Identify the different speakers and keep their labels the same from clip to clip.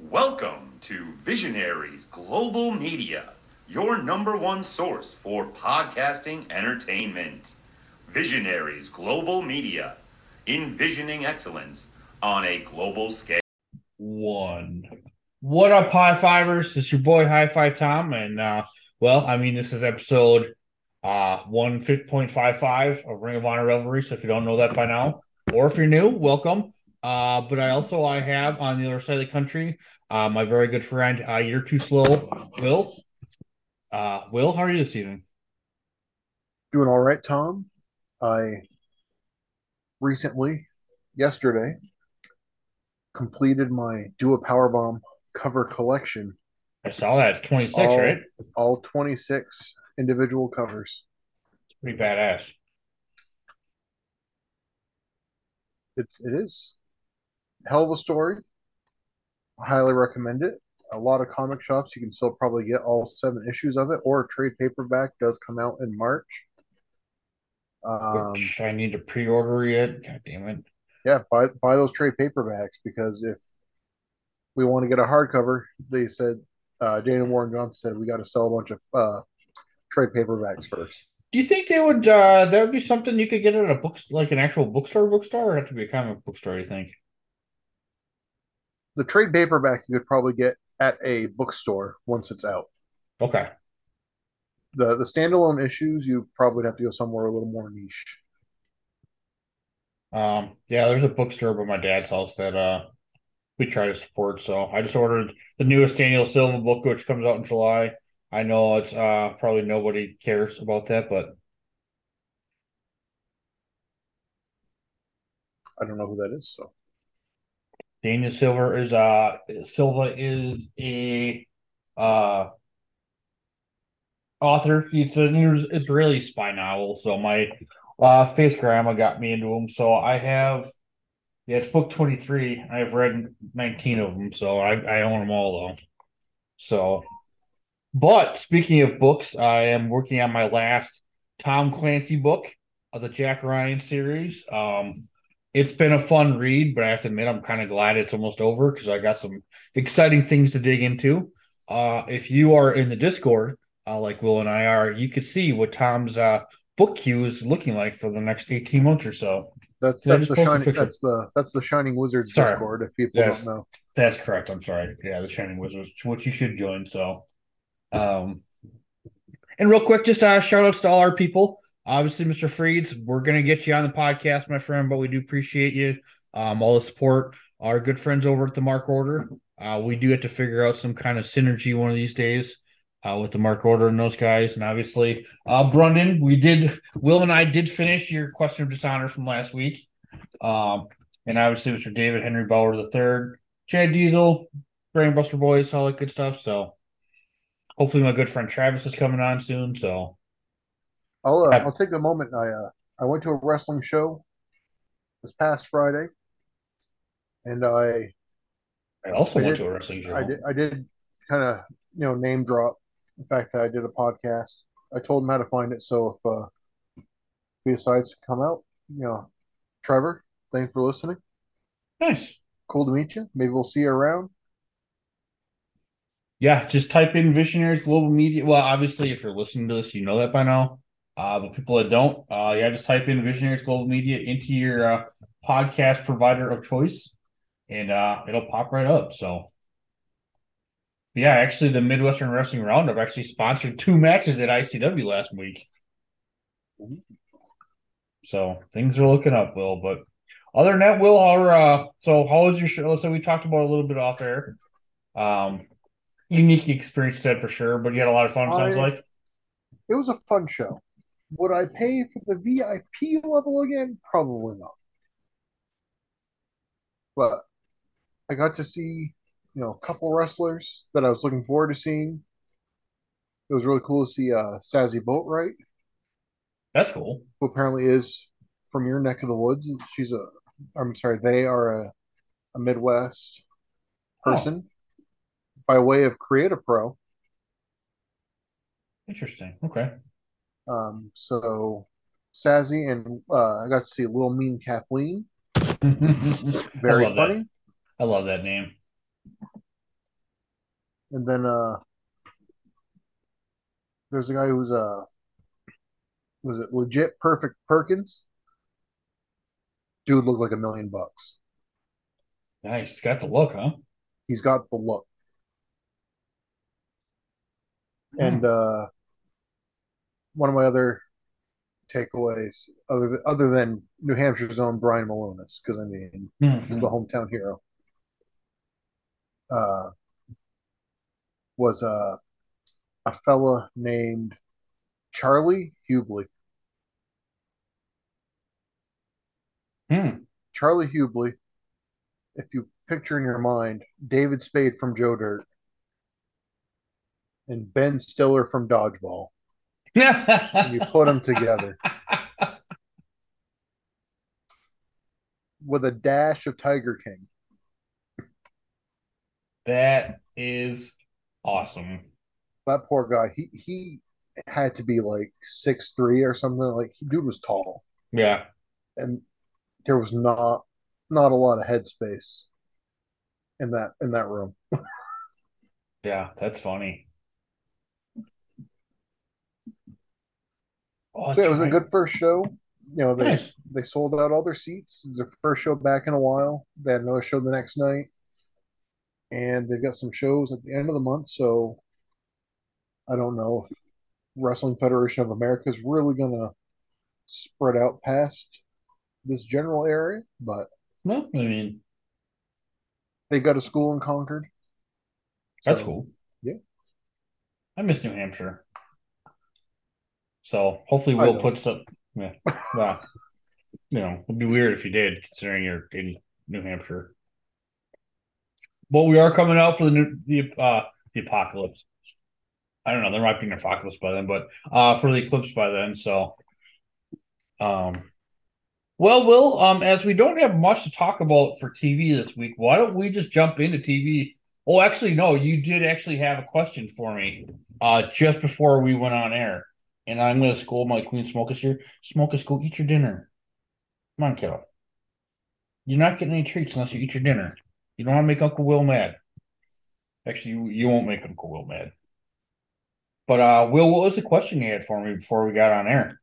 Speaker 1: Welcome to Visionaries Global Media, your number one source for podcasting entertainment. Visionaries Global Media, envisioning excellence on a global scale.
Speaker 2: One. What up, High Fivers? It's your boy High Five Tom, and uh, well, I mean, this is episode uh one point five five of Ring of Honor Revelry. So if you don't know that by now, or if you're new, welcome. Uh, but I also I have on the other side of the country, uh, my very good friend, uh, you're too slow, Will. Uh, Will, how are you this evening?
Speaker 3: Doing all right, Tom. I recently, yesterday, completed my Do a Powerbomb cover collection.
Speaker 2: I saw that. It's 26,
Speaker 3: all,
Speaker 2: right?
Speaker 3: All 26 individual covers.
Speaker 2: It's pretty badass.
Speaker 3: It's it is. Hell of a story. I highly recommend it. A lot of comic shops you can still probably get all seven issues of it, or a trade paperback does come out in March.
Speaker 2: Um, Which I need to pre-order it. God damn it!
Speaker 3: Yeah, buy buy those trade paperbacks because if we want to get a hardcover, they said uh, Daniel Warren Johnson said we got to sell a bunch of uh, trade paperbacks first.
Speaker 2: Do you think they would? uh That would be something you could get at a book, like an actual bookstore, bookstore, or have to be a comic book store? You think?
Speaker 3: The trade paperback you could probably get at a bookstore once it's out.
Speaker 2: Okay.
Speaker 3: The the standalone issues you probably have to go somewhere a little more niche.
Speaker 2: Um yeah, there's a bookstore by my dad's house that uh we try to support. So I just ordered the newest Daniel Silva book, which comes out in July. I know it's uh probably nobody cares about that, but
Speaker 3: I don't know who that is, so
Speaker 2: Daniel Silver is uh Silva is a uh author. It's an Israeli spy novel. So my uh face grandma got me into them. So I have yeah, it's book 23. I've read 19 of them, so I, I own them all though. So but speaking of books, I am working on my last Tom Clancy book of the Jack Ryan series. Um it's been a fun read, but I have to admit I'm kind of glad it's almost over because I got some exciting things to dig into. Uh, if you are in the Discord, uh, like Will and I are, you could see what Tom's uh, book queue is looking like for the next 18 months or so.
Speaker 3: That's that's the shining that's the that's the Shining Wizards sorry. Discord. If people
Speaker 2: that's,
Speaker 3: don't know,
Speaker 2: that's correct. I'm sorry. Yeah, the Shining Wizards, which you should join. So, um, and real quick, just uh, shout outs to all our people obviously, Mr. Freeds, we're gonna get you on the podcast, my friend, but we do appreciate you. Um, all the support. Our good friends over at the Mark Order. Uh, we do have to figure out some kind of synergy one of these days uh, with the Mark Order and those guys. And obviously, uh, Brendan, we did, Will and I did finish your question of dishonor from last week. Um, and obviously, Mr. David Henry Bauer the third, Chad Diesel, Brainbuster Boys, all that good stuff. So hopefully, my good friend Travis is coming on soon. So
Speaker 3: I'll uh, I'll take a moment. I uh, I went to a wrestling show this past Friday, and I
Speaker 2: I also I went did, to a wrestling show.
Speaker 3: I did I did kind of you know name drop the fact that I did a podcast. I told him how to find it. So if uh, he decides to come out, you know, Trevor, thanks for listening.
Speaker 2: Nice,
Speaker 3: cool to meet you. Maybe we'll see you around.
Speaker 2: Yeah, just type in Visionaries Global Media. Well, obviously, if you're listening to this, you know that by now. Uh, but people that don't, uh, yeah, just type in Visionaries Global Media into your uh, podcast provider of choice, and uh, it'll pop right up. So, yeah, actually, the Midwestern Wrestling Roundup actually sponsored two matches at ICW last week. So things are looking up, Will. But other than that, Will, how uh, so how was your show? So we talked about a little bit off air. Um, unique experience, said for sure, but you had a lot of fun. Sounds like
Speaker 3: it was a fun show. Would I pay for the VIP level again? Probably not. But I got to see, you know, a couple wrestlers that I was looking forward to seeing. It was really cool to see uh Sazzy Boatwright.
Speaker 2: That's cool.
Speaker 3: Who apparently is from your neck of the woods. She's a I'm sorry, they are a, a Midwest person oh. by way of Creative Pro.
Speaker 2: Interesting. Okay.
Speaker 3: Um, so Sazzy and uh, I got to see Little Mean Kathleen.
Speaker 2: Very I funny. That. I love that name.
Speaker 3: And then uh there's a guy who's uh was it legit perfect Perkins? Dude looked like a million bucks.
Speaker 2: Nice. He's got the look, huh?
Speaker 3: He's got the look. And uh one of my other takeaways, other than, other than New Hampshire's own Brian Milonas, because I mean
Speaker 2: Mhm.
Speaker 3: he's the hometown hero. Uh, was uh, a fella named Charlie Hubley.
Speaker 2: Hmm.
Speaker 3: Charlie Hubley, if you picture in your mind David Spade from Joe Dirt and Ben Stiller from Dodgeball, and you put them together with a dash of Tiger King.
Speaker 2: that is awesome.
Speaker 3: That poor guy, he he had to be like six three or something. Like dude was tall,
Speaker 2: Yeah.
Speaker 3: and there was not not a lot of headspace in that in that room.
Speaker 2: Yeah, that's funny. Oh,
Speaker 3: So it was a good first show. You know, they
Speaker 2: Nice.
Speaker 3: they sold out all their seats. It was their first show back in a while. They had another show the next night, and they've got some shows at the end of the month. So I don't know if Wrestling Federation of America is really gonna spread out past this general area, but
Speaker 2: no, I mean,
Speaker 3: they got a school in Concord.
Speaker 2: that's cool.
Speaker 3: yeah.
Speaker 2: I miss New Hampshire. So hopefully we'll put some. Yeah. Well, you know, it'd be weird if you did, considering you're in New Hampshire. But we are coming out for the new the uh the apocalypse. I don't know. There might be an apocalypse by then, but uh for the eclipse by then. So, um, well, Will, um, as we don't have much to talk about for TV this week, why don't we just jump into TV? Oh, actually, no, you did actually have a question for me, uh, just before we went on air, and I'm to scold my queen Smokus here. Smokus, go eat your dinner. Come on, kiddo. You're not getting any treats unless you eat your dinner. You don't want to make Uncle Will mad. Actually, you, you won't make Uncle Will mad. But uh, Will, what was the question you had for me before we got on air?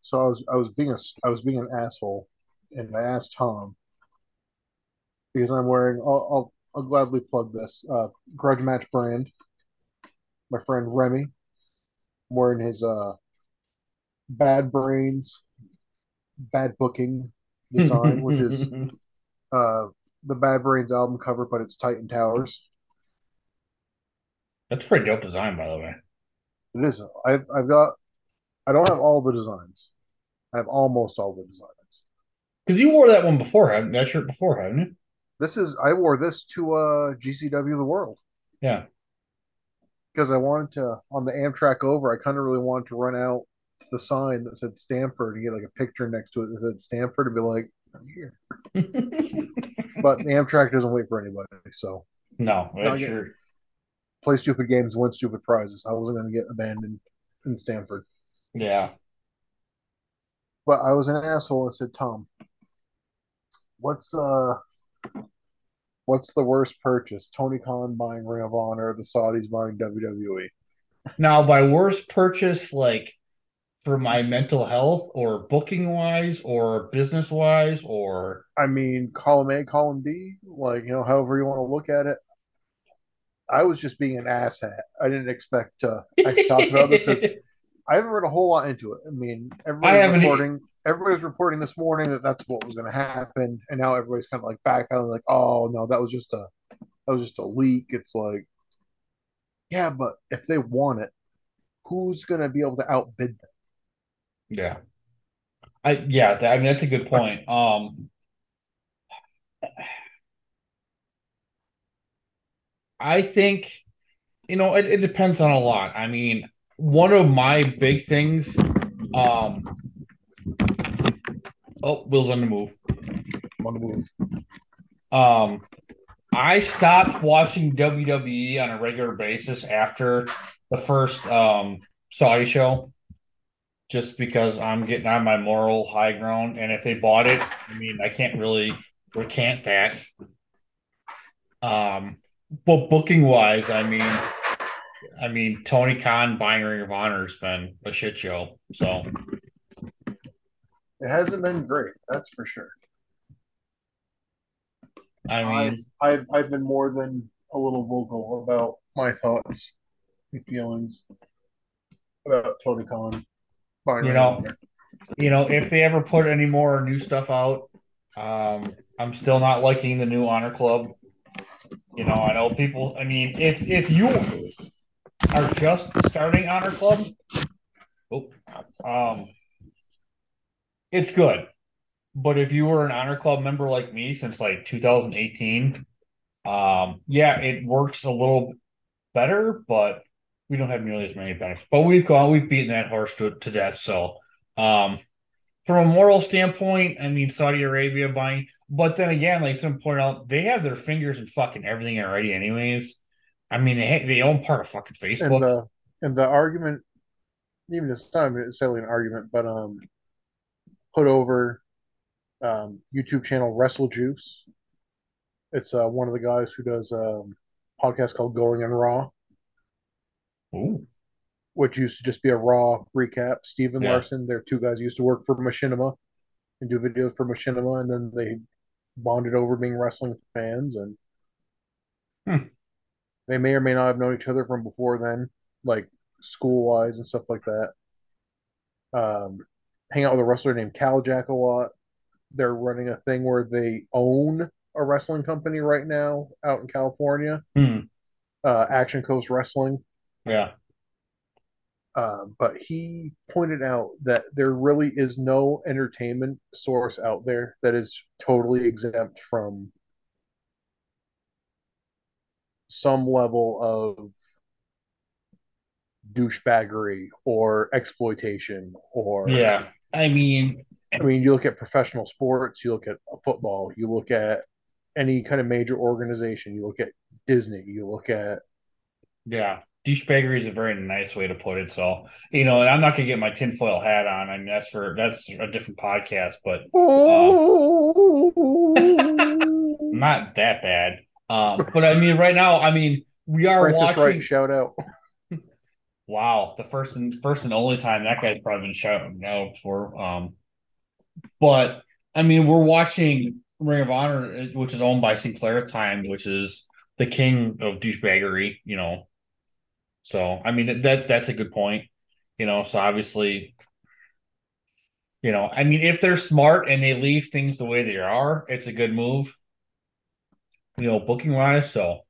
Speaker 3: So I was I was being a I was being an asshole, and I asked Tom because I'm wearing. I'll I'll, I'll gladly plug this uh, Grudge Match brand. My friend Remy, wearing his uh, Bad Brains, Bad Booking design, which is uh, the Bad Brains album cover, but it's Titan Towers.
Speaker 2: That's a pretty dope design, by the way.
Speaker 3: It is. I've I've got. I don't have all the designs. I have almost all the designs.
Speaker 2: Because you wore that one before, haven't that shirt before, haven't you?
Speaker 3: This is. I wore this to uh, GCW the World.
Speaker 2: Yeah.
Speaker 3: Because I wanted to on the Amtrak over. I kind of really wanted to run out to the sign that said Stamford and get like a picture next to it that said Stamford and be like, "I'm here." But the Amtrak doesn't wait for anybody, so
Speaker 2: no,
Speaker 3: No,
Speaker 2: that
Speaker 3: yeah.
Speaker 2: shirt.
Speaker 3: play stupid games, win stupid prizes. I wasn't going to get abandoned in Stamford,
Speaker 2: Yeah.
Speaker 3: but I was an asshole and said, "Tom, what's uh." What's the worst purchase? Tony Khan buying Ring of Honor, the Saudis buying? WWE.
Speaker 2: Now, by worst purchase, like for my mental health or booking wise or business wise or
Speaker 3: I mean, column A, column B, like, you know, however you want to look at it. I was just being an asshat. I didn't expect to actually talk about this because I haven't read a whole lot into it. I mean, everybody's
Speaker 2: haven't e-
Speaker 3: reporting, everybody's reporting this morning that that's what was going to happen, and now everybody's kind of like back out, like, oh no, that was just a, that was just a leak. It's like, yeah, but if they want it, who's going to be able to outbid them?
Speaker 2: Yeah. I yeah, I mean that's a good point. Um I think you know it, it depends on a lot. I mean, one of my big things um Oh, Will's on the move.
Speaker 3: On the move.
Speaker 2: Um, I stopped watching WWE on a regular basis after the first um Saudi show, just because I'm getting on my moral high ground, and if they bought it, I mean, I can't really recant that. Um, but booking wise, I mean, I mean Tony Khan buying Ring of Honor has been a shit show. So
Speaker 3: It hasn't been great, that's for sure.
Speaker 2: I mean,
Speaker 3: I've, I've I've been more than a little vocal about my thoughts and feelings about Tony Khan.
Speaker 2: You know, you know, if they ever put any more new stuff out, um, I'm still not liking the new Honor Club. You know, I know people. I mean, if if you are just starting Honor Club, oh, um, it's good. But if you were an Honor Club member like me since like 2018, um, yeah, it works a little better, but we don't have nearly as many benefits. But we've gone, we've beaten that horse to, to death. So, um, from a moral standpoint, I mean, Saudi Arabia buying, but then again, like some point out, they have their fingers in fucking everything already, anyways. I mean, they ha- they own part of fucking
Speaker 3: And
Speaker 2: Facebook.
Speaker 3: the and the argument, even this time, it's not necessarily an argument, but um, put over um YouTube channel Wrestle Juice. It's uh one of the guys who does a podcast called Going in Raw,
Speaker 2: Ooh,
Speaker 3: which used to just be a Raw recap. Steven
Speaker 2: Yeah.
Speaker 3: Larson, they're two guys who used to work for Machinima and do videos for Machinima, and then they bonded over being wrestling fans, and
Speaker 2: Hmm.
Speaker 3: they may or may not have known each other from before then, like school wise and stuff like that. Um, hang out with a wrestler named Cal Jack a lot. They're running a thing where they own a wrestling company right now out in California,
Speaker 2: Hmm.
Speaker 3: uh, Action Coast Wrestling.
Speaker 2: yeah,
Speaker 3: Uh, but he pointed out that there really is no entertainment source out there that is totally exempt from some level of douchebaggery or exploitation or
Speaker 2: yeah. I mean,
Speaker 3: I mean you look at professional sports, you look at football, you look at any kind of major organization, you look at Disney, you look at
Speaker 2: Yeah, douchebaggery is a very nice way to put it. So, you know, and I'm not gonna get my tinfoil hat on. I mean, that's for that's a different podcast, but not that bad. Um, but I mean, right now, I mean, we are
Speaker 3: Francis
Speaker 2: watching.
Speaker 3: Wright shout out.
Speaker 2: Wow, the first and first and only time that guy's probably been shouting out for. Um, but I mean, we're watching Ring of Honor, which is owned by Sinclair at times, which is the king of douchebaggery. You know, so I mean that, that that's a good point. You know, so obviously, you know, I mean, if they're smart and they leave things the way they are, it's a good move. You know, booking wise, so.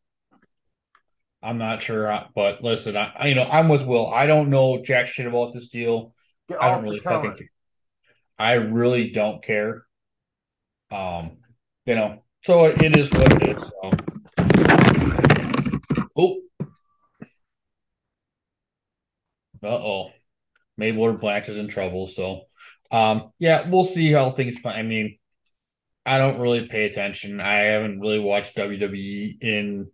Speaker 2: I'm not sure, but listen, I, I- you know I'm with Will. I don't know jack shit about this deal.
Speaker 3: Get
Speaker 2: I don't really fucking care. I really don't care. Um, you know, so it, it is what it is. So. Oh, uh oh, Mayweather Blanche is in trouble. So, um, yeah, we'll see how things. I mean, I don't really pay attention. I haven't really watched WWE in,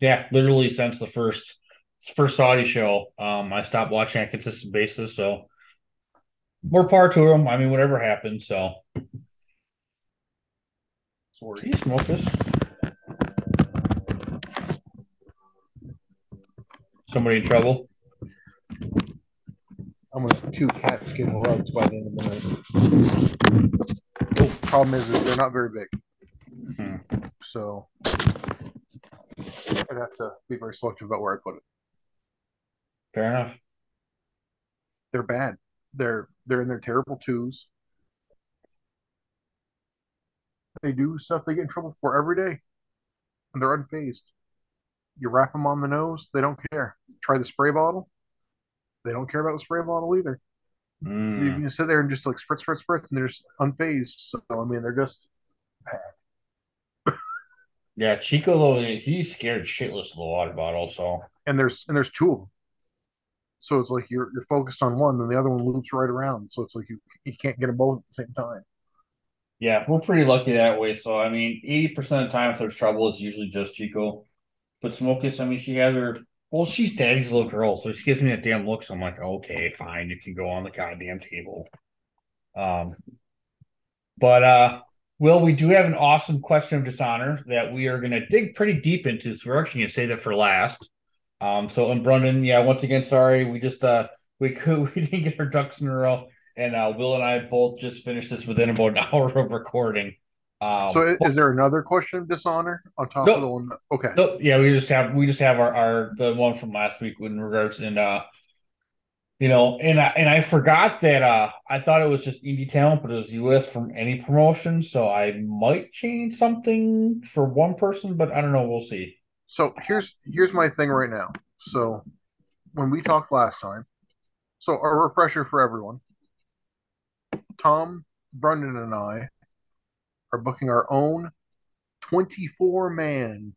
Speaker 2: yeah, literally since the first first Saudi show. Um, I stopped watching on a consistent basis. So more power to them. I mean, whatever happens. So,
Speaker 3: Sorry.
Speaker 2: do you smoke this? Somebody in trouble?
Speaker 3: I'm gonna two cat skin rugs by the end of the night. Oh, problem is, is they're not very big,
Speaker 2: Hmm.
Speaker 3: so I'd have to be very selective about where I put it.
Speaker 2: Fair enough.
Speaker 3: They're bad. They're they're in their terrible twos. They do stuff they get in trouble for every day, and they're unfazed. You wrap them on the nose, they don't care. Try the spray bottle, they don't care about the spray bottle either. You
Speaker 2: Mm.
Speaker 3: can sit there and just like spritz, spritz, spritz, and they're just unfazed. So I mean, they're just
Speaker 2: Yeah, Chico though he's scared shitless of the water bottle. So
Speaker 3: and there's and there's two of them. So it's like you're you're focused on one, then the other one loops right around. So it's like you you can't get them both at the same time.
Speaker 2: yeah, we're pretty lucky that way. So I mean, eighty percent of the time if there's trouble, it's usually just Chico. But Smokus, I mean, she has her. Well, she's daddy's little girl, so she gives me that damn look. So I'm like, okay, fine, you can go on the goddamn table. Um, but uh, Will, we do have an awesome question of dishonor that we are going to dig pretty deep into. So we're actually going to say that for last. Um, so and Brendan, yeah, once again, sorry, we just uh we could we didn't get our ducks in a row, and uh, Will and I both just finished this within about an hour of recording. Um,
Speaker 3: So, is there another question of dishonor on top
Speaker 2: Nope.
Speaker 3: of the one? that- Okay.
Speaker 2: Nope. Yeah, we just have we just have our, our the one from last week in regards and uh you know and I and I forgot that uh I thought it was just indie talent, but it was US from any promotion, so I might change something for one person, but I don't know, we'll see.
Speaker 3: So here's here's my thing right now. So when we talked last time, so a refresher for everyone. Tom, Brendan, and I are booking our own 24 man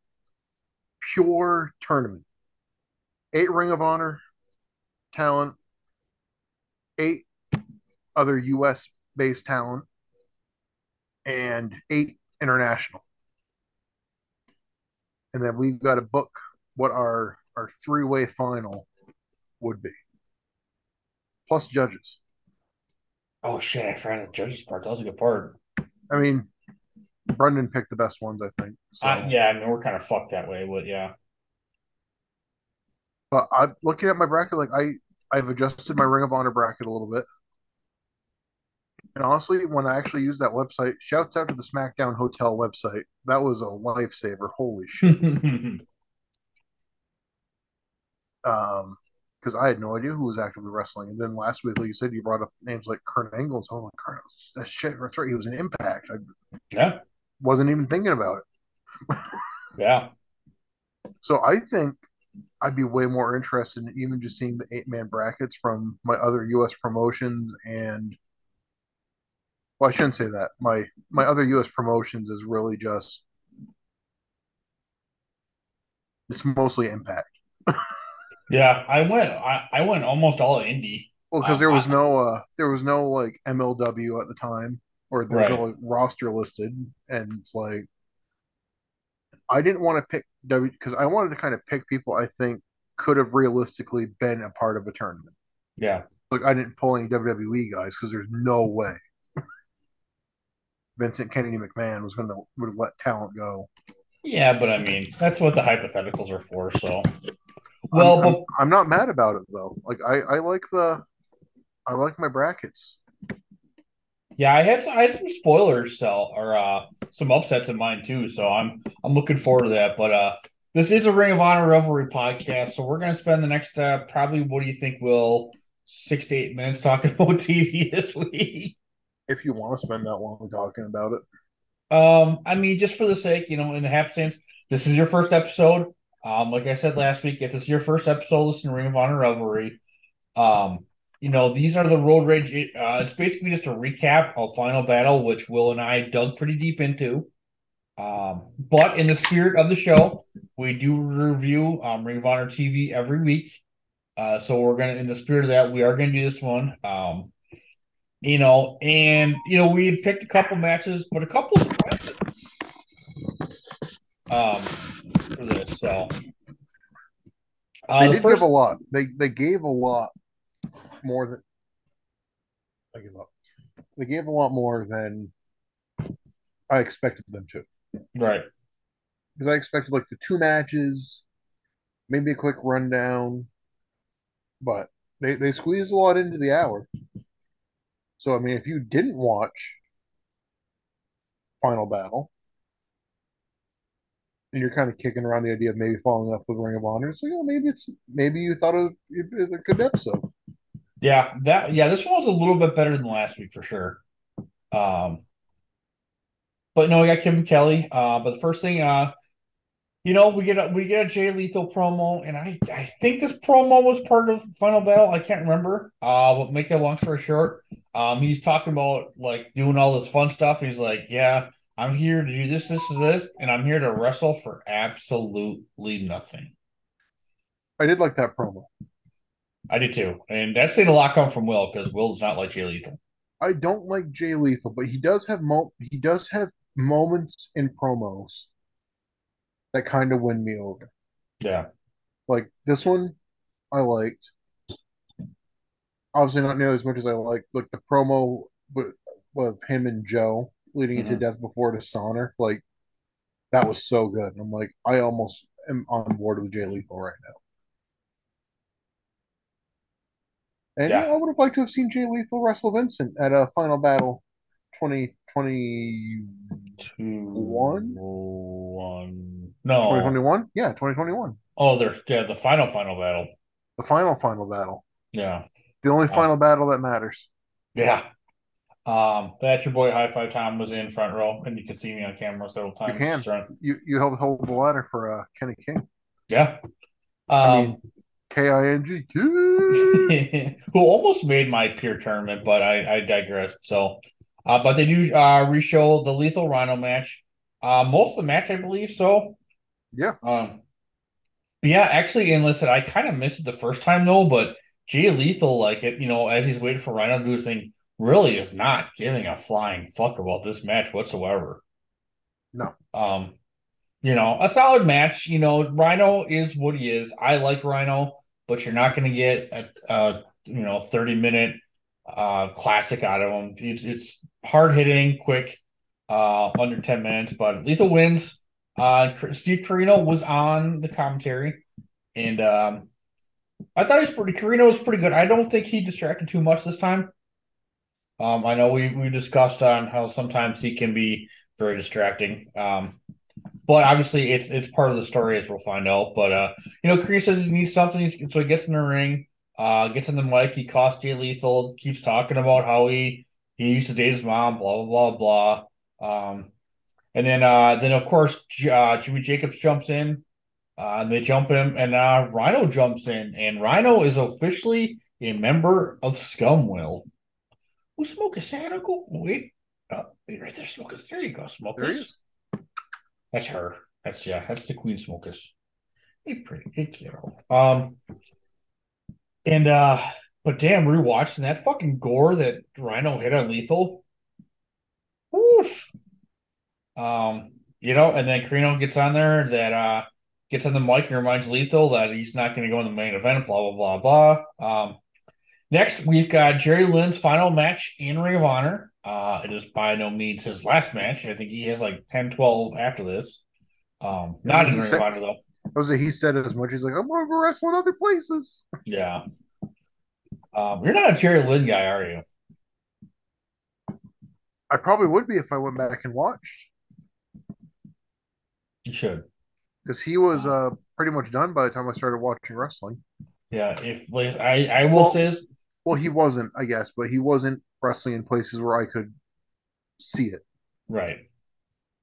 Speaker 3: pure tournament. Eight Ring of Honor talent, eight other US based talent, and eight international. And then we've got to book what our our three way final would be. Plus judges.
Speaker 2: Oh shit, I forgot the judges part. That was a good part.
Speaker 3: I mean, Brendan picked the best ones, I think. So.
Speaker 2: Uh, yeah, I mean we're kind of fucked that way, but yeah.
Speaker 3: But I'm looking at my bracket, like I I've adjusted my Ring of Honor bracket a little bit. And honestly, when I actually use that website, shouts out to the SmackDown Hotel website. That was a lifesaver. Holy shit. um, because I had no idea who was actively wrestling. And then last week, like you said, you brought up names like Kurt Angle. So I'm like, Kurt, that's shit. That's right. He was an Impact. I
Speaker 2: yeah,
Speaker 3: wasn't even thinking about it.
Speaker 2: yeah.
Speaker 3: So I think I'd be way more interested in even just seeing the eight man brackets from my other U.S. promotions and. Well, I shouldn't say that. My my other U.S. promotions is really just it's mostly Impact.
Speaker 2: Yeah, I went I, I went almost all indie.
Speaker 3: Well, because there was no uh there was no like MLW at the time, or there's
Speaker 2: Right.
Speaker 3: no like, roster listed, and it's like I didn't want to pick W because I wanted to kind of pick people I think could have realistically been a part of a tournament.
Speaker 2: Yeah.
Speaker 3: Like I didn't pull any WWE guys because there's no way Vincent Kennedy McMahon was gonna would have let talent go.
Speaker 2: Yeah, but I mean, that's what the hypotheticals are for. So, well,
Speaker 3: I'm, I'm, I'm not mad about it though. Like I I like the I like my brackets.
Speaker 2: Yeah, I had I had some spoilers, so or uh, some upsets in mind too. So I'm I'm looking forward to that. But uh, this is a Ring of Honor Revelry podcast, so we're gonna spend the next uh, probably what do you think, Will, six to eight minutes talking about TV this week.
Speaker 3: If you want to spend that long talking about it.
Speaker 2: Um, I mean, just for the sake, you know, in the happenstance, this is your first episode. Um, like I said last week, if this is your first episode, listen to Ring of Honor Revelry. Um, you know, these are the road rage. Uh, it's basically just a recap of Final Battle, which Will and I dug pretty deep into. Um, but in the spirit of the show, we do review um, Ring of Honor TV every week. Uh, so we're gonna, in the spirit of that, we are gonna do this one. Um, you know, and you know, we had picked a couple matches, but a couple surprises um for this. So uh,
Speaker 3: They
Speaker 2: the
Speaker 3: did
Speaker 2: first,
Speaker 3: give a lot. They they gave a lot more than I give up. They gave a lot more than I expected them to.
Speaker 2: right,
Speaker 3: Because I expected like the two matches, maybe a quick rundown, but they they squeezed a lot into the hour. So I mean, if you didn't watch Final Battle, and you're kind of kicking around the idea of maybe following up with Ring of Honor, so you know maybe it's maybe you thought it was a good episode.
Speaker 2: Yeah, that yeah, this one was a little bit better than last week for sure. Um, but no, we got Kevin Kelly. Uh, but the first thing, uh, you know, we get a we get a Jay Lethal promo, and I I think this promo was part of Final Battle. I can't remember. Uh, but make a long story short, um, he's talking about like doing all this fun stuff. He's like, yeah, I'm here to do this, this, and this, and I'm here to wrestle for absolutely nothing.
Speaker 3: I did like that promo.
Speaker 2: I did too, and that's saying a lot come from Will because Will does not like Jay Lethal.
Speaker 3: I don't like Jay Lethal, but he does have mo he does have moments in promos that kind of win me over.
Speaker 2: Yeah,
Speaker 3: Like this one, I liked. Obviously, not nearly as much as I liked like the promo with him and Joe leading into
Speaker 2: Mhm.
Speaker 3: Death Before Dishonor. Like that was so good. And I'm like, I almost am on board with Jay Lethal right now. And
Speaker 2: Yeah.
Speaker 3: I would have liked to have seen Jay Lethal wrestle Vincent at a Final Battle 2020,
Speaker 2: Two,
Speaker 3: One?
Speaker 2: one. No.
Speaker 3: 2021. Yeah, 2021.
Speaker 2: Oh, there's yeah, the final final battle.
Speaker 3: The final final battle.
Speaker 2: Yeah.
Speaker 3: The only
Speaker 2: Oh.
Speaker 3: final battle that matters.
Speaker 2: Yeah. Um, that's your boy High Five Tom was in front row, and you can see me on camera several times. You can.
Speaker 3: You you helped hold the ladder for uh, Kenny King.
Speaker 2: Yeah.
Speaker 3: I
Speaker 2: Um,
Speaker 3: mean, K I N G.
Speaker 2: Who almost made my peer tournament, but I, I digress. So, uh, but they do uh reshow the Lethal Rhino match. Uh, most of the match, I believe. So,
Speaker 3: Yeah.
Speaker 2: Um, yeah, actually, and listen, I kind of missed it the first time though. But Jay Lethal, like it, you know, as he's waiting for Rhino to do his thing, really is not giving a flying fuck about this match whatsoever.
Speaker 3: No.
Speaker 2: Um, you know, a solid match. You know, Rhino is what he is. I like Rhino, but you're not going to get a, a you know thirty minute uh classic out of him. It's, it's hard hitting, quick, uh, under ten minutes. But Lethal wins. Uh, Steve Corino was on the commentary, and um, I thought he was pretty. Corino was pretty good. I don't think he distracted too much this time. Um, I know we we discussed on how sometimes he can be very distracting. Um, but obviously it's it's part of the story as we'll find out. But uh, you know, Corino says he needs something, so he gets in the ring, uh, gets in the mic. He costs Jay Lethal, keeps talking about how he he used to date his mom, blah blah blah blah. Um, and then uh, then of course uh, Jimmy Jacobs jumps in. Uh, and they jump him, and uh, Rhino jumps in, and Rhino is officially a member of Scumwell. Who smoke a Sanical? Wait, uh, wait, right there, Smokers. There you go, Smokers.
Speaker 3: There he is.
Speaker 2: That's her. That's yeah. That's the Queen Smokers. Hey, pretty. Hey, Carol. Um, and uh, but damn, rewatching that fucking gore that Rhino hit on Lethal. Oof. Um, you know, and then Corino gets on there that uh gets on the mic and reminds Lethal that he's not going to go in the main event. Blah blah blah blah. Um, next we've got Jerry Lynn's final match in Ring of Honor. Uh, it is by no means his last match. I think he has like 10, 12 after this. Um, not in Ring
Speaker 3: said-
Speaker 2: of Honor though.
Speaker 3: Jose, he said as much. He's like, I'm gonna go wrestle in other places.
Speaker 2: Yeah. Um, you're not a Jerry Lynn guy, are you?
Speaker 3: I probably would be if I went back and watched
Speaker 2: You should.
Speaker 3: because he was uh pretty much done by the time I started watching wrestling.
Speaker 2: Yeah. If like, I, I will
Speaker 3: Well-
Speaker 2: say this,
Speaker 3: Well, he wasn't, I guess, but he wasn't wrestling in places where I could see it.
Speaker 2: right.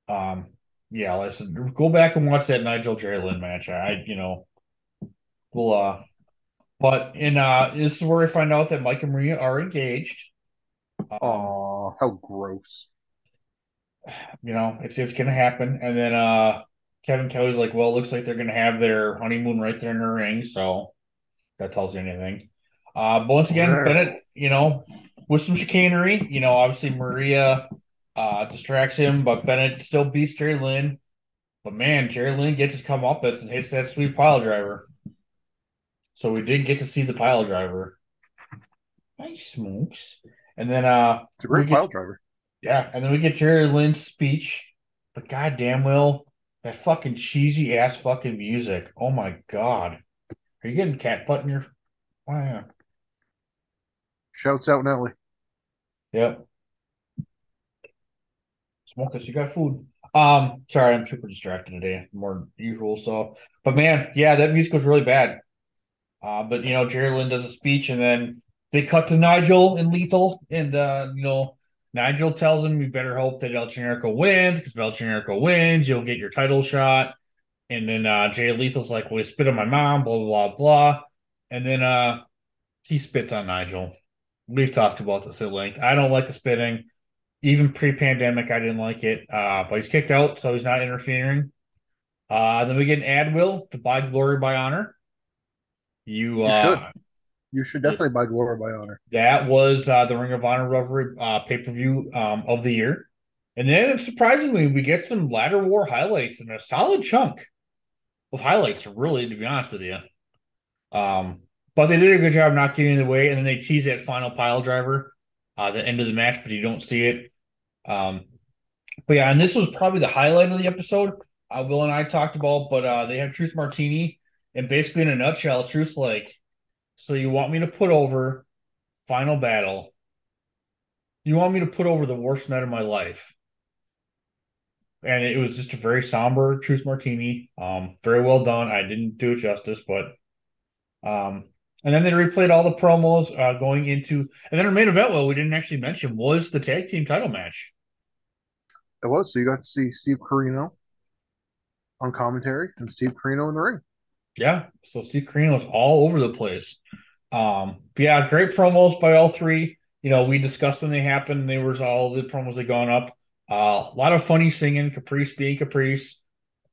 Speaker 2: Um, yeah, listen, go back and watch that Nigel Lynn match. I, you know, we'll, uh, but in, uh, this is where we find out that Mike and Maria are engaged.
Speaker 3: Oh, how gross.
Speaker 2: you know, it's it's gonna happen. And then uh Kevin Kelly's like, well, it looks like they're gonna have their honeymoon right there in the ring, so that tells you anything. Uh but once again, Bennett, you know, with some chicanery, you know, obviously Maria uh distracts him, but Bennett still beats Jerry Lynn. But man, Jerry Lynn gets his comeuppance and hits that sweet pile driver. So we did get to see the pile driver. Nice smokes. And then uh
Speaker 3: It's a great
Speaker 2: get-
Speaker 3: pile driver.
Speaker 2: yeah, and then we get Jerry Lynn's speech, but goddamn well, that fucking cheesy ass fucking music. Oh my god, are you getting cat butt in your? Wow.
Speaker 3: Shouts out Nelly.
Speaker 2: Yep. Smoke us, you got food. Um, sorry, I'm super distracted today, more than usual. So, but man, yeah, that music was really bad. Uh, but you know, Jerry Lynn does a speech, and then they cut to Nigel and Lethal, and uh, you know, Nigel tells him, "You better hope that El Generico wins, because if El Generico wins, you'll get your title shot." And then uh, Jay Lethal's like, "Well, he spit on my mom," blah blah blah blah, and then uh, he spits on Nigel. We've talked about this at length. I don't like the spitting. Even pre-pandemic, I didn't like it. Uh, but he's kicked out, so he's not interfering. Uh, then we get an ad will to buy glory by honor. You,
Speaker 3: You
Speaker 2: uh,
Speaker 3: You should definitely buy Glory by Honor.
Speaker 2: that was uh, the Ring of Honor Revelry uh, pay per view um, of the year. And then surprisingly, we get some ladder war highlights and a solid chunk of highlights, really, to be honest with you. Um, but they did a good job not getting in the way. And then they tease that final pile driver, uh, the end of the match, but you don't see it. Um, But yeah, and this was probably the highlight of the episode. Uh, Will and I talked about, but uh, they have Truth Martini, and basically in a nutshell, Truth's like, so you want me to put over Final Battle? You want me to put over the worst night of my life? And it was just a very somber Truth Martini. Um, very well done. I didn't do it justice, but um, and then they replayed all the promos uh, going into, and then our main event, well, we didn't actually mention, was the tag team title match.
Speaker 3: It was. So you got to see Steve Corino on commentary and Steve Corino in the ring.
Speaker 2: Yeah. So Steve Corino was all over the place. Um, yeah, great promos by all three. You know, we discussed when they happened. They was all the promos that gone up. Uh, a lot of funny singing, Caprice being Caprice.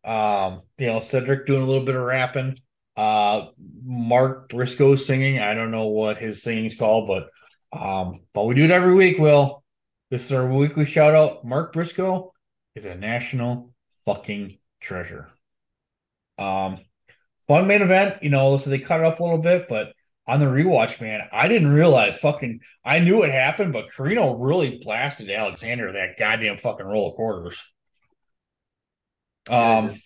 Speaker 2: Um, you know, Cedric doing a little bit of rapping. Uh, Mark Briscoe singing. I don't know what his singing's called, but um, but we do it every week. Will this is our weekly shout out? Mark Briscoe is a national fucking treasure. Um, fun main event. You know, so they cut it up a little bit, but on the rewatch, man, I didn't realize fucking. I knew it happened, but Corino really blasted Alexander that goddamn fucking roll of quarters. Um,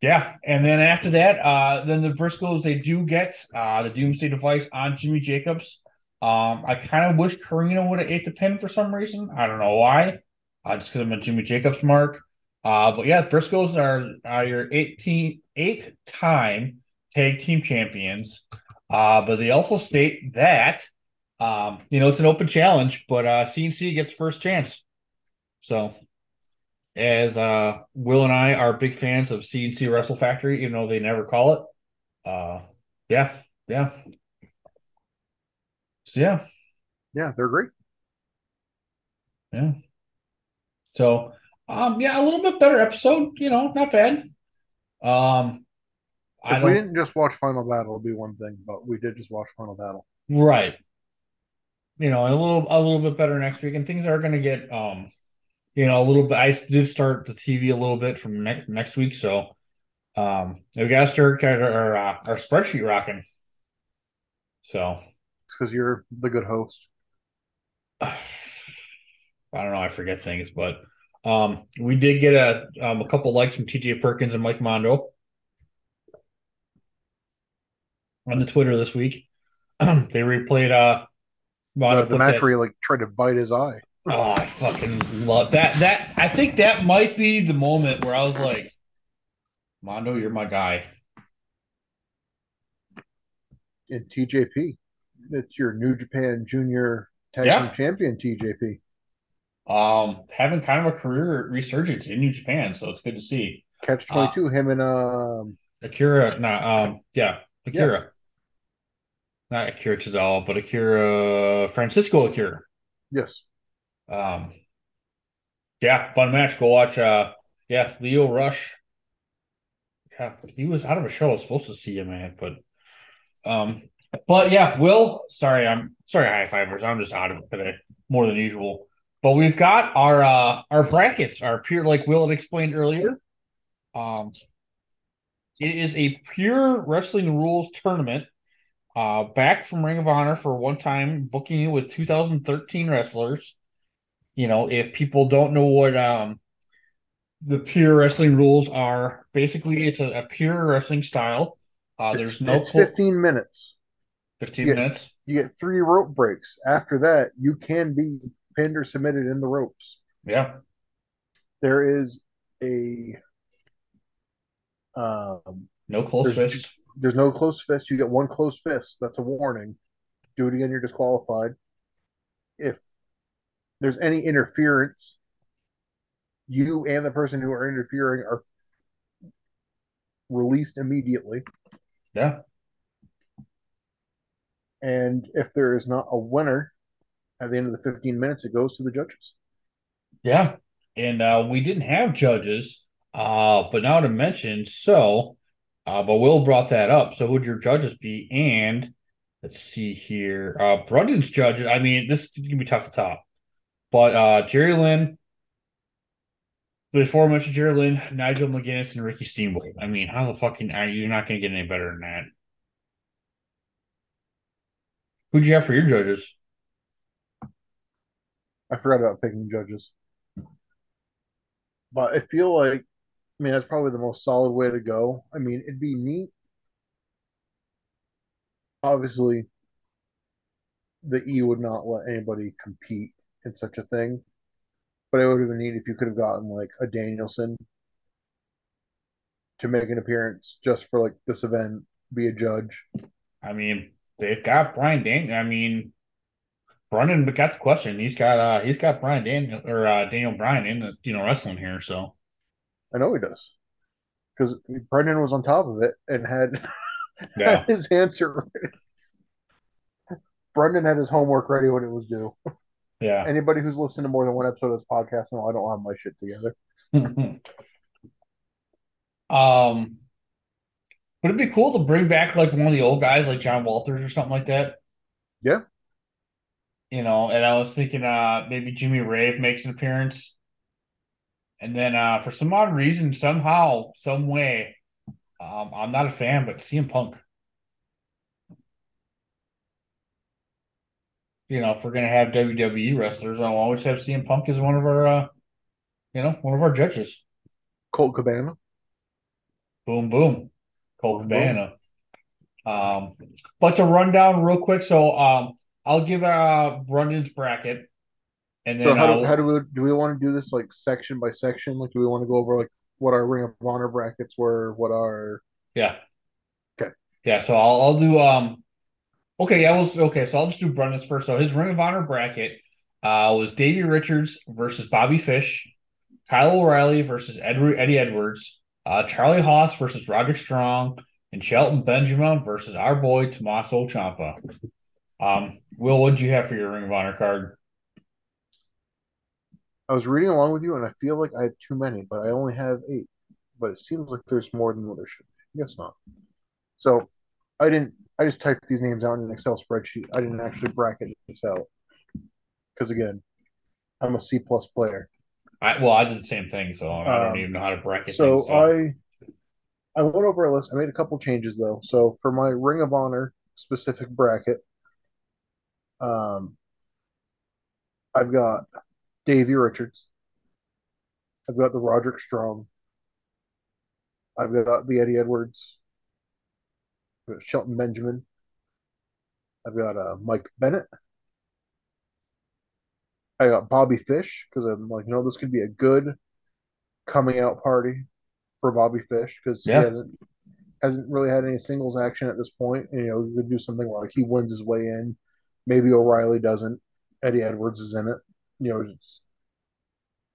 Speaker 2: yeah, and then after that, uh, then the Briscoes they do get uh the Doomsday device on Jimmy Jacobs. Um, I kind of wish Corino would have ate the pin for some reason. I don't know why. Uh, just because I'm a Jimmy Jacobs mark. Uh, but yeah, Briscoes are, are your 18, eighth time tag team champions. Uh, but they also state that, um, you know, it's an open challenge, but uh, CNC gets first chance. So, as uh, Will and I are big fans of CNC Wrestle Factory, even though they never call it. Uh, yeah, yeah. So, yeah.
Speaker 3: Yeah, they're great.
Speaker 2: Yeah. So, um, yeah, a little bit better episode, you know, not bad. Um,
Speaker 3: if we didn't just watch Final Battle, it'd be one thing, but we did just watch Final Battle.
Speaker 2: Right. You know, a little a little bit better next week, and things are going to get um, you know, a little bit. I did start the TV a little bit from next next week, so um, we got to start our uh, our spreadsheet rocking. So
Speaker 3: it's because you're the good host.
Speaker 2: I don't know. I forget things, but um, we did get a um, a couple likes from TJ Perkins and Mike Mondo. on the Twitter this week. they replayed uh
Speaker 3: the, the match that, where he like tried to bite his eye.
Speaker 2: Oh, I fucking love that. That I think that might be the moment where I was like, Mondo, you're my guy.
Speaker 3: In TJP. It's your New Japan Junior Tag yeah. Team Champion TJP.
Speaker 2: Um, having kind of a career resurgence in New Japan, so it's good to see.
Speaker 3: Catch twenty two, uh, him and um
Speaker 2: Akira, nah, um, yeah, Akira. Yeah not Akira Tozawa, but Akira Francesco Akira.
Speaker 3: Yes.
Speaker 2: Um. Yeah, fun match. Go watch. Uh. Yeah, Lio Rush. Yeah, he was out of a show. I was supposed to see him, man, but. Um. But yeah, Will. Sorry, I'm sorry, high fivers. I'm just out of it today more than usual. But we've got our uh our brackets, our pure like Will had explained earlier. Um. It is a pure wrestling rules tournament uh, back from Ring of Honor for one time booking it with 2013 wrestlers. You know, if people don't know what um, the pure wrestling rules are, basically it's a, a pure wrestling style. Uh, there's no
Speaker 3: it's 15 minutes.
Speaker 2: 15 you get, minutes.
Speaker 3: You get three rope breaks. After that, you can be pinned or submitted in the ropes.
Speaker 2: Yeah.
Speaker 3: There is a um,
Speaker 2: no close fist
Speaker 3: there's no close fist. You get one close fist. That's a warning. Do it again, you're disqualified. If there's any interference, you and the person who are interfering are released immediately.
Speaker 2: Yeah.
Speaker 3: And if there is not a winner at the end of the 15 minutes, it goes to the judges.
Speaker 2: Yeah. And uh, we didn't have judges, uh, but now to mention, so uh, but Will brought that up. So who'd your judges be? And let's see here. Uh Brendan's judges. I mean, this is gonna be tough to top. But uh Jerry Lynn, the aforementioned Jerry Lynn, Nigel McGuinness, and Ricky Steamboat. I mean, how the fucking are you not gonna get any better than that? Who'd you have for your judges?
Speaker 3: I forgot about picking judges. But I feel like, I mean, that's probably the most solid way to go. I mean, it'd be neat. Obviously, the E would not let anybody compete in such a thing. But it would have been neat if you could have gotten like a Danielson to make an appearance just for like this event, be a judge.
Speaker 2: I mean, they've got Brian Dan. I mean, Brendan, but that's the question. He's got uh he's got Brian Daniel or uh, Daniel Bryan in the you know wrestling here. So
Speaker 3: I know he does because Brendan was on top of it and had,
Speaker 2: yeah,
Speaker 3: had his answer. Brendan had his homework ready when it was due.
Speaker 2: yeah.
Speaker 3: Anybody who's listened to more than one episode of this podcast know I don't have my shit together.
Speaker 2: um, would it be cool to bring back like one of the old guys, like John Walters or something like that?
Speaker 3: Yeah.
Speaker 2: You know, and I was thinking uh maybe Jimmy Rave makes an appearance. And then uh for some odd reason, somehow, some way, um, I'm not a fan, but CM Punk. You know, if we're gonna have WWE wrestlers, I'll always have CM Punk as one of our uh you know, one of our judges.
Speaker 3: Colt Cabana.
Speaker 2: Boom boom. Colt
Speaker 3: Boom,
Speaker 2: Cabana. Um but to run down real quick, so um I'll give uh Brendan's bracket and then
Speaker 3: So how do, how do we do we want to do this like section by section? Like do we want to go over like what our Ring of Honor brackets were, what our
Speaker 2: yeah.
Speaker 3: Okay.
Speaker 2: Yeah, so I'll I'll do um okay, yeah, was okay, so I'll just do Brendan's first. So his Ring of Honor bracket uh was Davey Richards versus Bobby Fish, Kyle O'Reilly versus Edward Eddie Edwards, uh Charlie Haas versus Roderick Strong, and Shelton Benjamin versus our boy Tommaso Ciampa. Um, Will, what did you have for your Ring of Honor card?
Speaker 3: I was reading along with you and I feel like I have too many, but I only have eight. But it seems like there's more than what there should be. I guess not. So I didn't I just typed these names out in an Excel spreadsheet. I didn't actually bracket this out. Because again, I'm a C plus player.
Speaker 2: I well, I did the same thing, so I don't
Speaker 3: Um,
Speaker 2: even know how to bracket
Speaker 3: So
Speaker 2: things. So
Speaker 3: I I went over a list. I made a couple changes though. So for my Ring of Honor specific bracket, um, I've got Davey Richards. I've got the Roderick Strong. I've got the Eddie Edwards. Shelton Benjamin. I've got uh, Mike Bennett. I got Bobby Fish because I'm like, you know, this could be a good coming out party for Bobby Fish because
Speaker 2: Yeah.
Speaker 3: he hasn't hasn't really had any singles action at this point. And, you know, you could do something where like he wins his way in. Maybe O'Reilly doesn't. Eddie Edwards is in it. You know,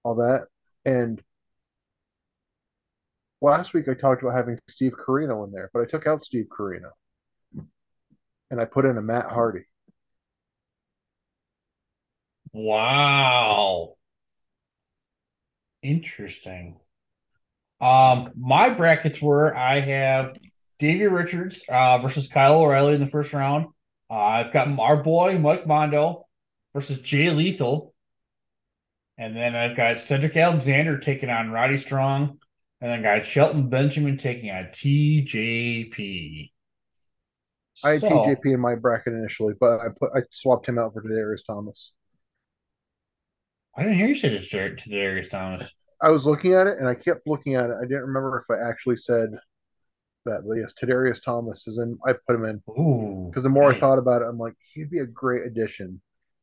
Speaker 3: all that. And last week I talked about having Steve Corino in there, but I took out Steve Corino and I put in a Matt Hardy.
Speaker 2: Wow. Interesting. Um, my brackets were I have Davey Richards uh, versus Kyle O'Reilly in the first round. Uh, I've got our boy Mike Mondo versus Jay Lethal. And then I've got Cedric Alexander taking on Roddy Strong. And then got Shelton Benjamin taking on TJP.
Speaker 3: I had
Speaker 2: So-
Speaker 3: TJP in my bracket initially, but I put I swapped him out for Darius Thomas.
Speaker 2: I didn't hear you say this to Darius Thomas.
Speaker 3: I was looking at it and I kept looking at it. I didn't remember if I actually said that, but yes, Tadarius Thomas is in. I put him in because the more I thought about it, I'm like, he'd be a great addition.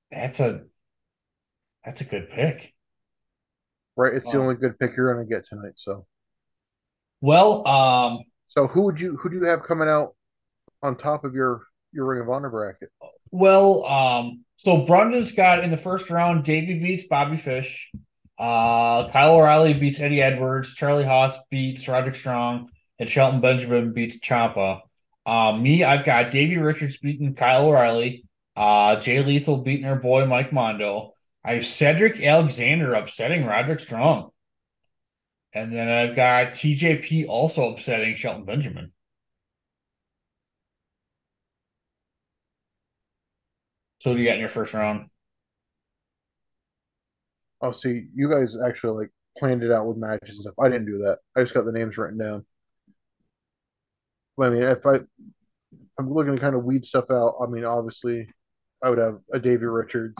Speaker 2: that's a that's a good pick.
Speaker 3: Right? It's the only good pick you're going to get tonight. So,
Speaker 2: Well, um,
Speaker 3: so who would you who do you have coming out on top of your your Ring of Honor bracket?
Speaker 2: well, um, so Brendan's got in the first round, Davey beats Bobby Fish. Uh, Kyle O'Reilly beats Eddie Edwards. Charlie Haas beats Roderick Strong, and Shelton Benjamin beats Ciampa. Um, me, I've got Davey Richards beating Kyle O'Reilly. Uh, Jay Lethal beating our boy Mike Mondo. I have Cedric Alexander upsetting Roderick Strong. And then I've got TJP also upsetting Shelton Benjamin. So what do you got in your first round?
Speaker 3: Oh, see, you guys actually like planned it out with matches and stuff. I didn't do that. I just got the names written down. But, I mean, if I if I'm looking to kind of weed stuff out, I mean, obviously, I would have a Davey Richards.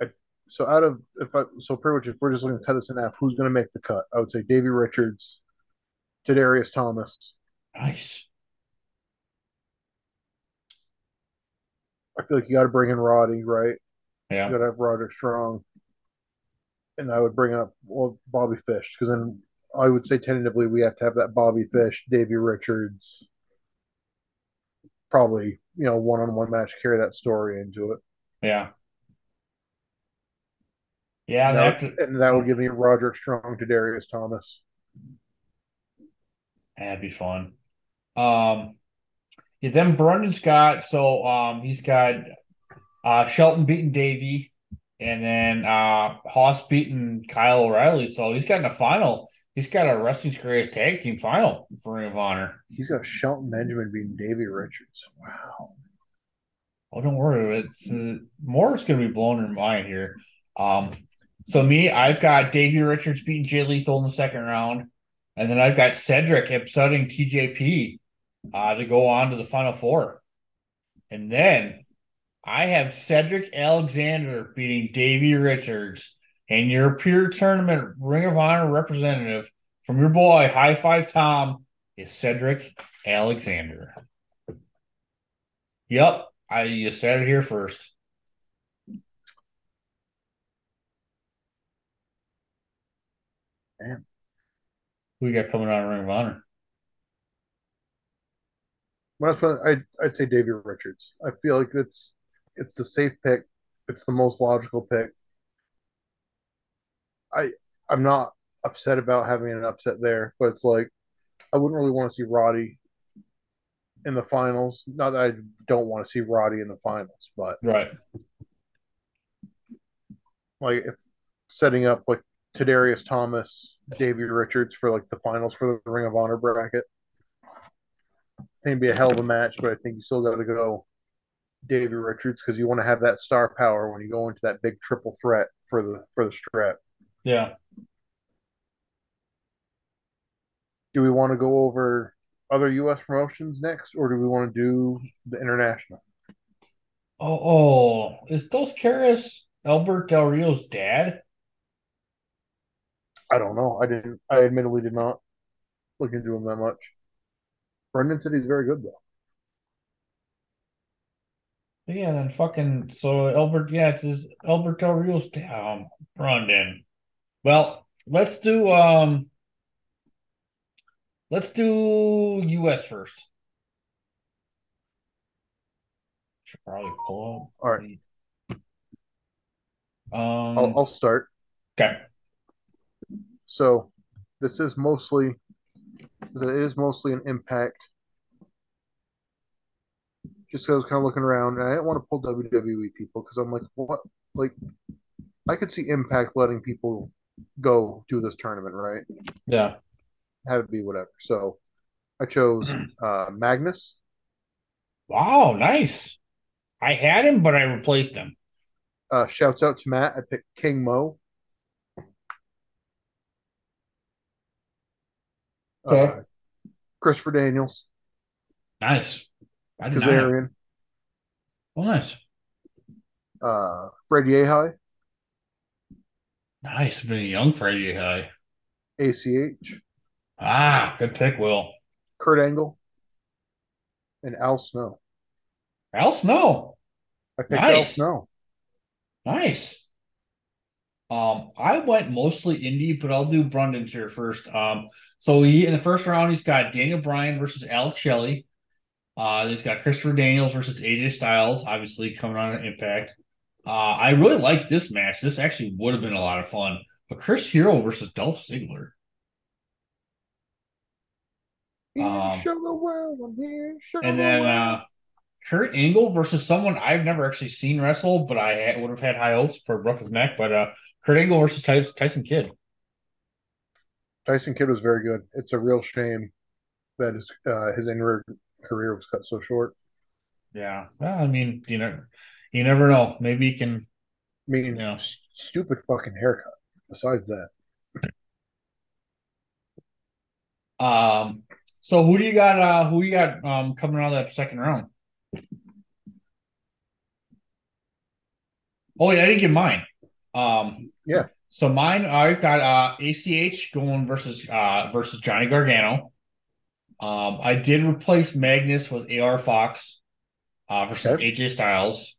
Speaker 3: I So out of if I so pretty much if we're just looking to cut this in half, who's going to make the cut? I would say Davey Richards, Tadarius Thomas.
Speaker 2: Nice.
Speaker 3: I feel like you got to bring in Roddy, right?
Speaker 2: Yeah.
Speaker 3: You got to have Roderick Strong, and I would bring up well Bobby Fish because then I would say tentatively we have to have that Bobby Fish, Davey Richards, probably you know one on one match carry that story into it.
Speaker 2: Yeah. Yeah,
Speaker 3: and, that,
Speaker 2: to,
Speaker 3: and that would give me Roderick Strong to Darius Thomas.
Speaker 2: that'd be fun. Um, yeah, then Brendan's got so um he's got uh Shelton beating Davey, and then uh Haas beating Kyle O'Reilly. So he's got in the final. He's got a wrestling's greatest tag team final for Ring of Honor.
Speaker 3: He's got Shelton Benjamin beating Davey Richards. Wow.
Speaker 2: Oh, don't worry. It's uh, more is going to be blown in your mind here. Um, so me, I've got Davey Richards beating Jay Lethal in the second round, and then I've got Cedric upsetting TJP uh, to go on to the final four, and then I have Cedric Alexander beating Davey Richards, and your peer tournament Ring of Honor representative from your boy High Five Tom is Cedric Alexander. Yep, I you said it here first.
Speaker 3: Man.
Speaker 2: Who you got coming out of Ring of Honor?
Speaker 3: Well, that's I'd, I'd say Davey Richards. I feel like it's it's the safe pick. It's the most logical pick. I I'm not upset about having an upset there, but it's like I wouldn't really want to see Roddy in the finals. Not that I don't want to see Roddy in the finals, but
Speaker 2: Right.
Speaker 3: like if setting up like Tadarius Thomas, Davey Richards for like the finals for the Ring of Honor bracket. I think it'd be a hell of a match, but I think you still got to go Davey Richards because you want to have that star power when you go into that big triple threat for the for the strap.
Speaker 2: Yeah.
Speaker 3: Do we want to go over other U.S. promotions next, or do we want to do the international?
Speaker 2: Oh, oh, is Dos Caras Albert Del Rio's dad?
Speaker 3: I don't know. I didn't. I admittedly did not look into him that much. Brendan said he's very good though.
Speaker 2: Yeah, then fucking so Albert, yeah, it's his Albert Del Rio's. Um, Brendan. Well, let's do um, let's do U.S. first. Should probably pull
Speaker 3: All right.
Speaker 2: Um.
Speaker 3: I'll, I'll start.
Speaker 2: okay.
Speaker 3: So this is mostly it is mostly an impact. Just 'cause I was kind of looking around, and I didn't want to pull WWE people because I'm like, what? Like, I could see Impact letting people go do this tournament, right?
Speaker 2: Yeah.
Speaker 3: Have it be whatever. So I chose uh, Magnus,
Speaker 2: Wow. Nice. I had him, but I replaced him.
Speaker 3: Uh, shouts out to Matt. I picked King Mo.
Speaker 2: Okay.
Speaker 3: Uh, Christopher Daniels,
Speaker 2: Nice. I did not have-
Speaker 3: Kazarian,
Speaker 2: Oh, nice.
Speaker 3: uh, Fred Yehi,
Speaker 2: Nice. Been a young Freddie guy.
Speaker 3: ACH,
Speaker 2: Ah, good pick, Will.
Speaker 3: Kurt Angle, and Al Snow.
Speaker 2: Al Snow.
Speaker 3: I picked Al Snow.
Speaker 2: Nice. Um, I went mostly indie, but I'll do Brendan's here first. Um, so he in the first round he's got Daniel Bryan versus Alex Shelley. Uh, he's got Christopher Daniels versus AJ Styles, obviously coming on an Impact. Uh, I really like this match. This actually would have been a lot of fun. But Chris Hero versus Dolph Ziggler. Um,
Speaker 3: show the world, I'm here, show
Speaker 2: And
Speaker 3: the
Speaker 2: then uh, Kurt Angle versus someone I've never actually seen wrestle, but I would have had high hopes for broke his neck. But uh, Kurt Angle versus Tyson, Tyson Kidd.
Speaker 3: Tyson Kidd was very good. It's a real shame that his uh, his in career was cut so short.
Speaker 2: Yeah, well, I mean, you know, you never know. Maybe he can.
Speaker 3: I mean,
Speaker 2: Yeah.
Speaker 3: s- stupid fucking haircut. Besides that,
Speaker 2: Um, so who do you got? Uh, who you got? Um, coming out of that second round? Oh wait, I didn't get mine. Um,
Speaker 3: Yeah.
Speaker 2: So mine, I've got uh, ACH going versus uh, versus Johnny Gargano. Um, I did replace Magnus with AR Fox uh, versus
Speaker 3: Okay.
Speaker 2: AJ Styles.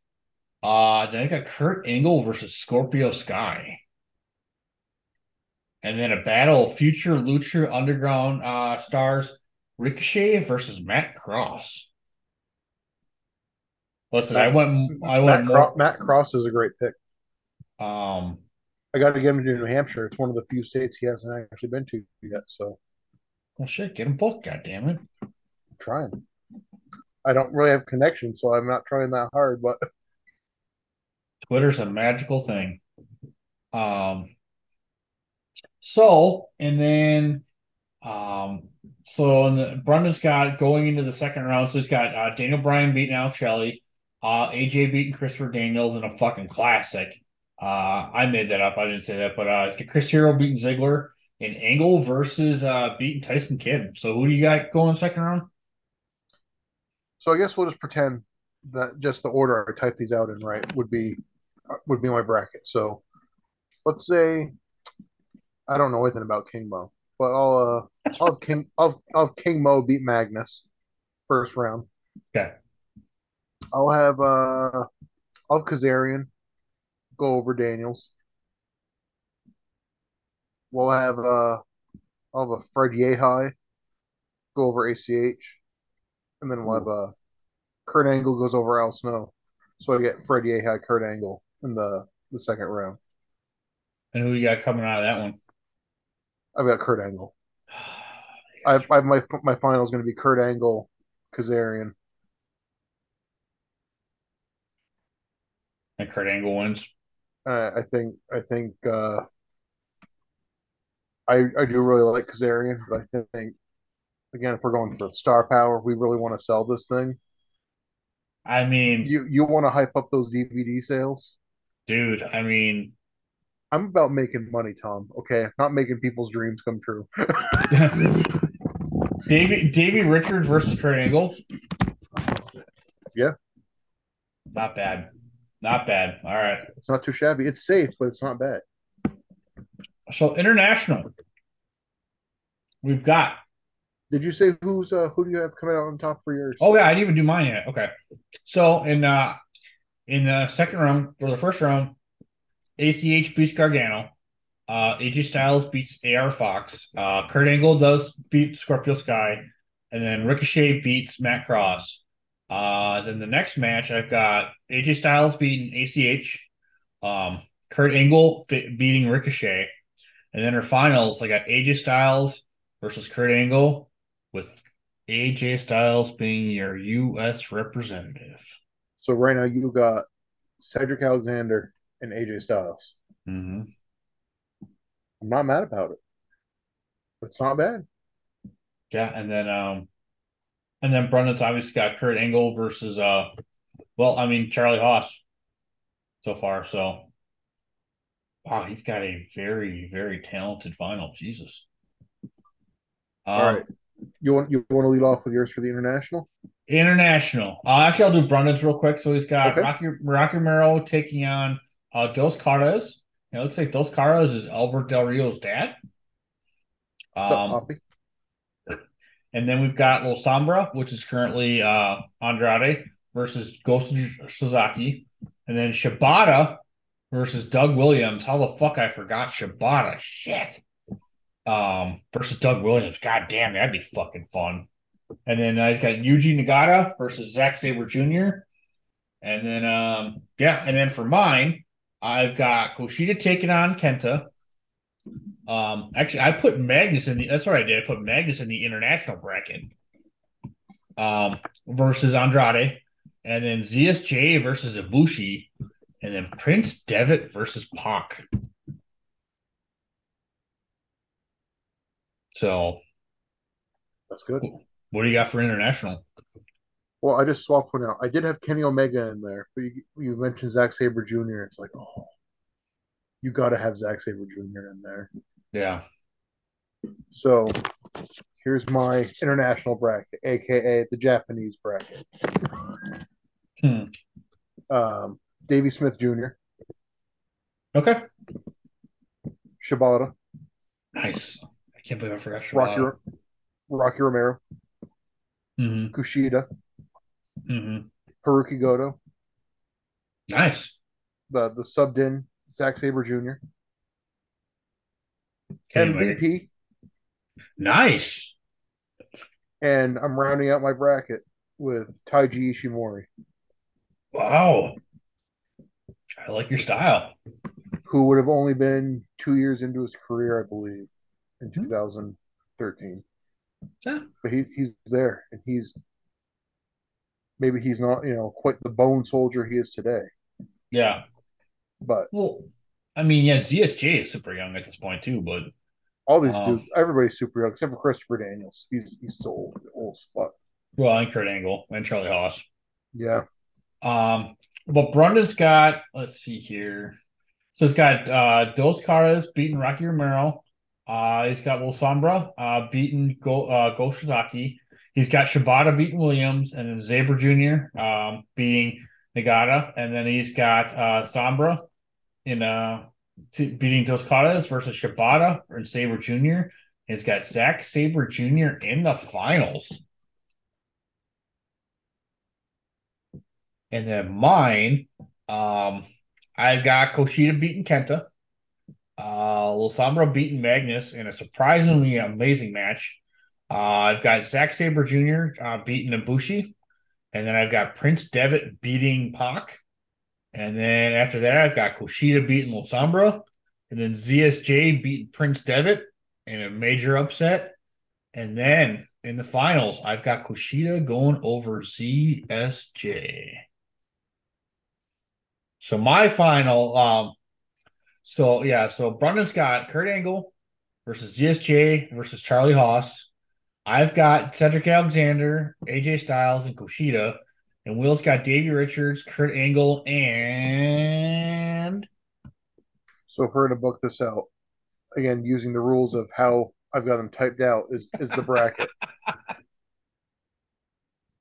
Speaker 2: Uh, then I got Kurt Angle versus Scorpio Sky. And then a battle of future Lucha Underground uh, stars Ricochet versus Matt Cross. Listen, I went I went
Speaker 3: Matt,
Speaker 2: more
Speaker 3: Cro- Matt Cross is a great pick.
Speaker 2: um
Speaker 3: I got to get him to New Hampshire. It's one of the few states he hasn't actually been to yet. So
Speaker 2: well shit, get him both, god damn it.
Speaker 3: I'm trying. I don't really have connections, so I'm not trying that hard. But
Speaker 2: Twitter's a magical thing. Um so and then um so and the, Brendan's got going into the second round, so he's got uh, Daniel Bryan beating Alex Shelley, uh AJ beating Christopher Daniels in a fucking classic. Uh I made that up, I didn't say that, but uh it's Chris Hero beating Ziggler and Angle versus uh beating Tyson Kidd. So who do you got going second round?
Speaker 3: so I guess we'll just pretend that just the order I type these out in right would be would be my bracket. So let's say I don't know anything about King Mo, but I'll uh I'll have King I'll, I'll have King Mo beat Magnus first round.
Speaker 2: Okay.
Speaker 3: I'll have uh I'll have Kazarian go over Daniels. We'll have uh I'll have a Fred Yehi go over ACH. And then we'll have uh Kurt Angle goes over Al Snow. So I get Fred Yehi, Kurt Angle in the the second round.
Speaker 2: And who you got coming out of that one?
Speaker 3: I've got Kurt Angle. I've, I've my my final is going to be Kurt Angle, Kazarian.
Speaker 2: and Kurt Angle wins.
Speaker 3: I think I think uh, I I do really like Kazarian, but I think again if we're going for star power, we really want to sell this thing.
Speaker 2: I mean,
Speaker 3: You you want to hype up those DVD sales?
Speaker 2: dude, I mean,
Speaker 3: I'm about making money, Tom. Okay, not making people's dreams come true.
Speaker 2: Davey Davey Richards versus Kurt Angle.
Speaker 3: Yeah.
Speaker 2: Not bad. Not bad. All right.
Speaker 3: It's not too shabby. It's safe, but it's not bad.
Speaker 2: So international. We've got
Speaker 3: Did you say who's uh who do you have coming out on top for yours?
Speaker 2: oh yeah, I didn't even do mine yet. Okay. So in uh in the second round or the first round, ACH beats Gargano. Uh AJ Styles beats AR Fox. Uh Kurt Angle does beat Scorpio Sky. And then Ricochet beats Matt Cross. Uh then the next match I've got AJ Styles beating ACH. Um Kurt Angle beating Ricochet. And then our finals, I got AJ Styles versus Kurt Angle with AJ Styles being your U.S. representative.
Speaker 3: So right now you got Cedric Alexander and AJ Styles.
Speaker 2: Mm-hmm.
Speaker 3: I'm not mad about it. It's not bad.
Speaker 2: Yeah, and then um, and then Brendan's obviously got Kurt Angle versus uh, well, I mean Charlie Haas so far. So wow, he's got a very very talented final. Jesus. Um,
Speaker 3: All right. You want you want to lead off with yours for the international?
Speaker 2: International. Uh, actually, I'll do Brendan's real quick. So he's got
Speaker 3: Okay.
Speaker 2: Rocky Rocky Romero taking on uh, Dos Caras. It looks like Dos Caras is Albert Del Rio's dad.
Speaker 3: What's up,
Speaker 2: Um,
Speaker 3: Poppy?
Speaker 2: And then we've got La Sombra, which is currently uh, Andrade versus Go Shiozaki. And then Shibata versus Doug Williams. How the fuck I forgot Shibata. Shit. Um, versus Doug Williams. God damn, that'd be fucking fun. And then uh, he's got Yuji Nagata versus Zack Sabre Jr. And then um, yeah, and then for mine, I've got Kushida taking on Kenta. Um, actually, I put Magnus in the. That's what I did. I put Magnus in the international bracket. Um, versus Andrade, and then ZSJ versus Ibushi, and then Prince Devitt versus Pac. So,
Speaker 3: That's good.
Speaker 2: what do you got for international?
Speaker 3: Well, I just swapped one out. I did have Kenny Omega in there, but you, you mentioned Zack Sabre Jr. It's like, oh, you got to have Zack Sabre Jr. in there.
Speaker 2: Yeah,
Speaker 3: So here's my international bracket, aka the Japanese bracket.
Speaker 2: Hmm.
Speaker 3: Um, Davey Smith Jr.,
Speaker 2: Okay.
Speaker 3: Shibata,
Speaker 2: Nice. I can't believe I forgot Shibata.
Speaker 3: Rocky Romero,
Speaker 2: hmm
Speaker 3: Kushida,
Speaker 2: hmm
Speaker 3: Haruki Goto,
Speaker 2: Nice.
Speaker 3: the the subbed in Zack Sabre Jr., MVP,
Speaker 2: Nice.
Speaker 3: and I'm rounding out my bracket with Taiji Ishimori,
Speaker 2: Wow. I like your style.
Speaker 3: who would have only been two years into his career, I believe, in
Speaker 2: Hmm.
Speaker 3: 2013.
Speaker 2: Yeah.
Speaker 3: But he, he's there, and he's maybe he's not, you know, quite the bone soldier he is today.
Speaker 2: Yeah.
Speaker 3: But
Speaker 2: Well, I mean, yeah, ZSJ is super young at this point too, but
Speaker 3: all these
Speaker 2: Um,
Speaker 3: dudes, everybody's super young except for Christopher Daniels. He's he's still old, old as fuck.
Speaker 2: well, and Kurt Angle and Charlie Haas.
Speaker 3: Yeah,
Speaker 2: Um, but Brendan's got, let's see here. So he's got uh Dos Caras beating Rocky Romero. Uh he's got Will Sombra uh beating Go uh Go Shiozaki. He's got Shibata beating Williams and then Sabre Jr. um beating Nagata. And then he's got uh Sombra in uh beating Dos Caras versus Shibata and Sabre Jr. He's got Zack Sabre Jr. in the finals. And then mine, um, I've got Kushida beating Kenta, uh, La Sombra beating Magnus in a surprisingly amazing match. Uh, I've got Zack Sabre Jr. Uh, beating Ibushi, and then I've got Prince Devitt beating Pac, and then after that I've got Kushida beating La Sombra, and then ZSJ beating Prince Devitt in a major upset, and then in the finals I've got Kushida going over ZSJ. So my final, um, so yeah, so Brendan's got Kurt Angle versus ZSJ versus Charlie Haas. I've got Cedric Alexander, AJ Styles, and Kushida. And Will's got Davey Richards, Kurt Angle, and
Speaker 3: so if we're gonna book this out again, using the rules of how I've got them typed out, is is the bracket.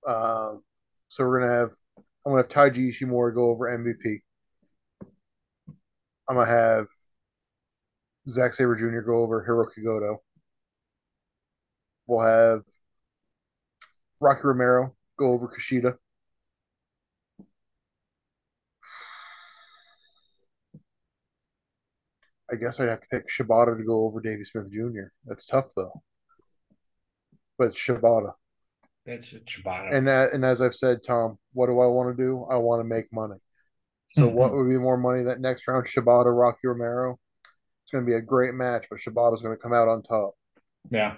Speaker 3: Um, so we're gonna have I'm gonna have Taiji Ishimori go over MVP. I'm gonna have Zack Sabre Jr. go over Hiroki Goto. We'll have Rocky Romero go over Kushida. I guess I'd have to pick Shibata to go over Davey Smith Jr. That's tough though. But it's Shibata.
Speaker 2: that's Chibata.
Speaker 3: And uh, and as I've said, Tom, what do I want to do? I want to make money. So what would be more money that next round? Shibata, Rocky Romero. It's going to be a great match, but Shibata's going to come out on top.
Speaker 2: yeah.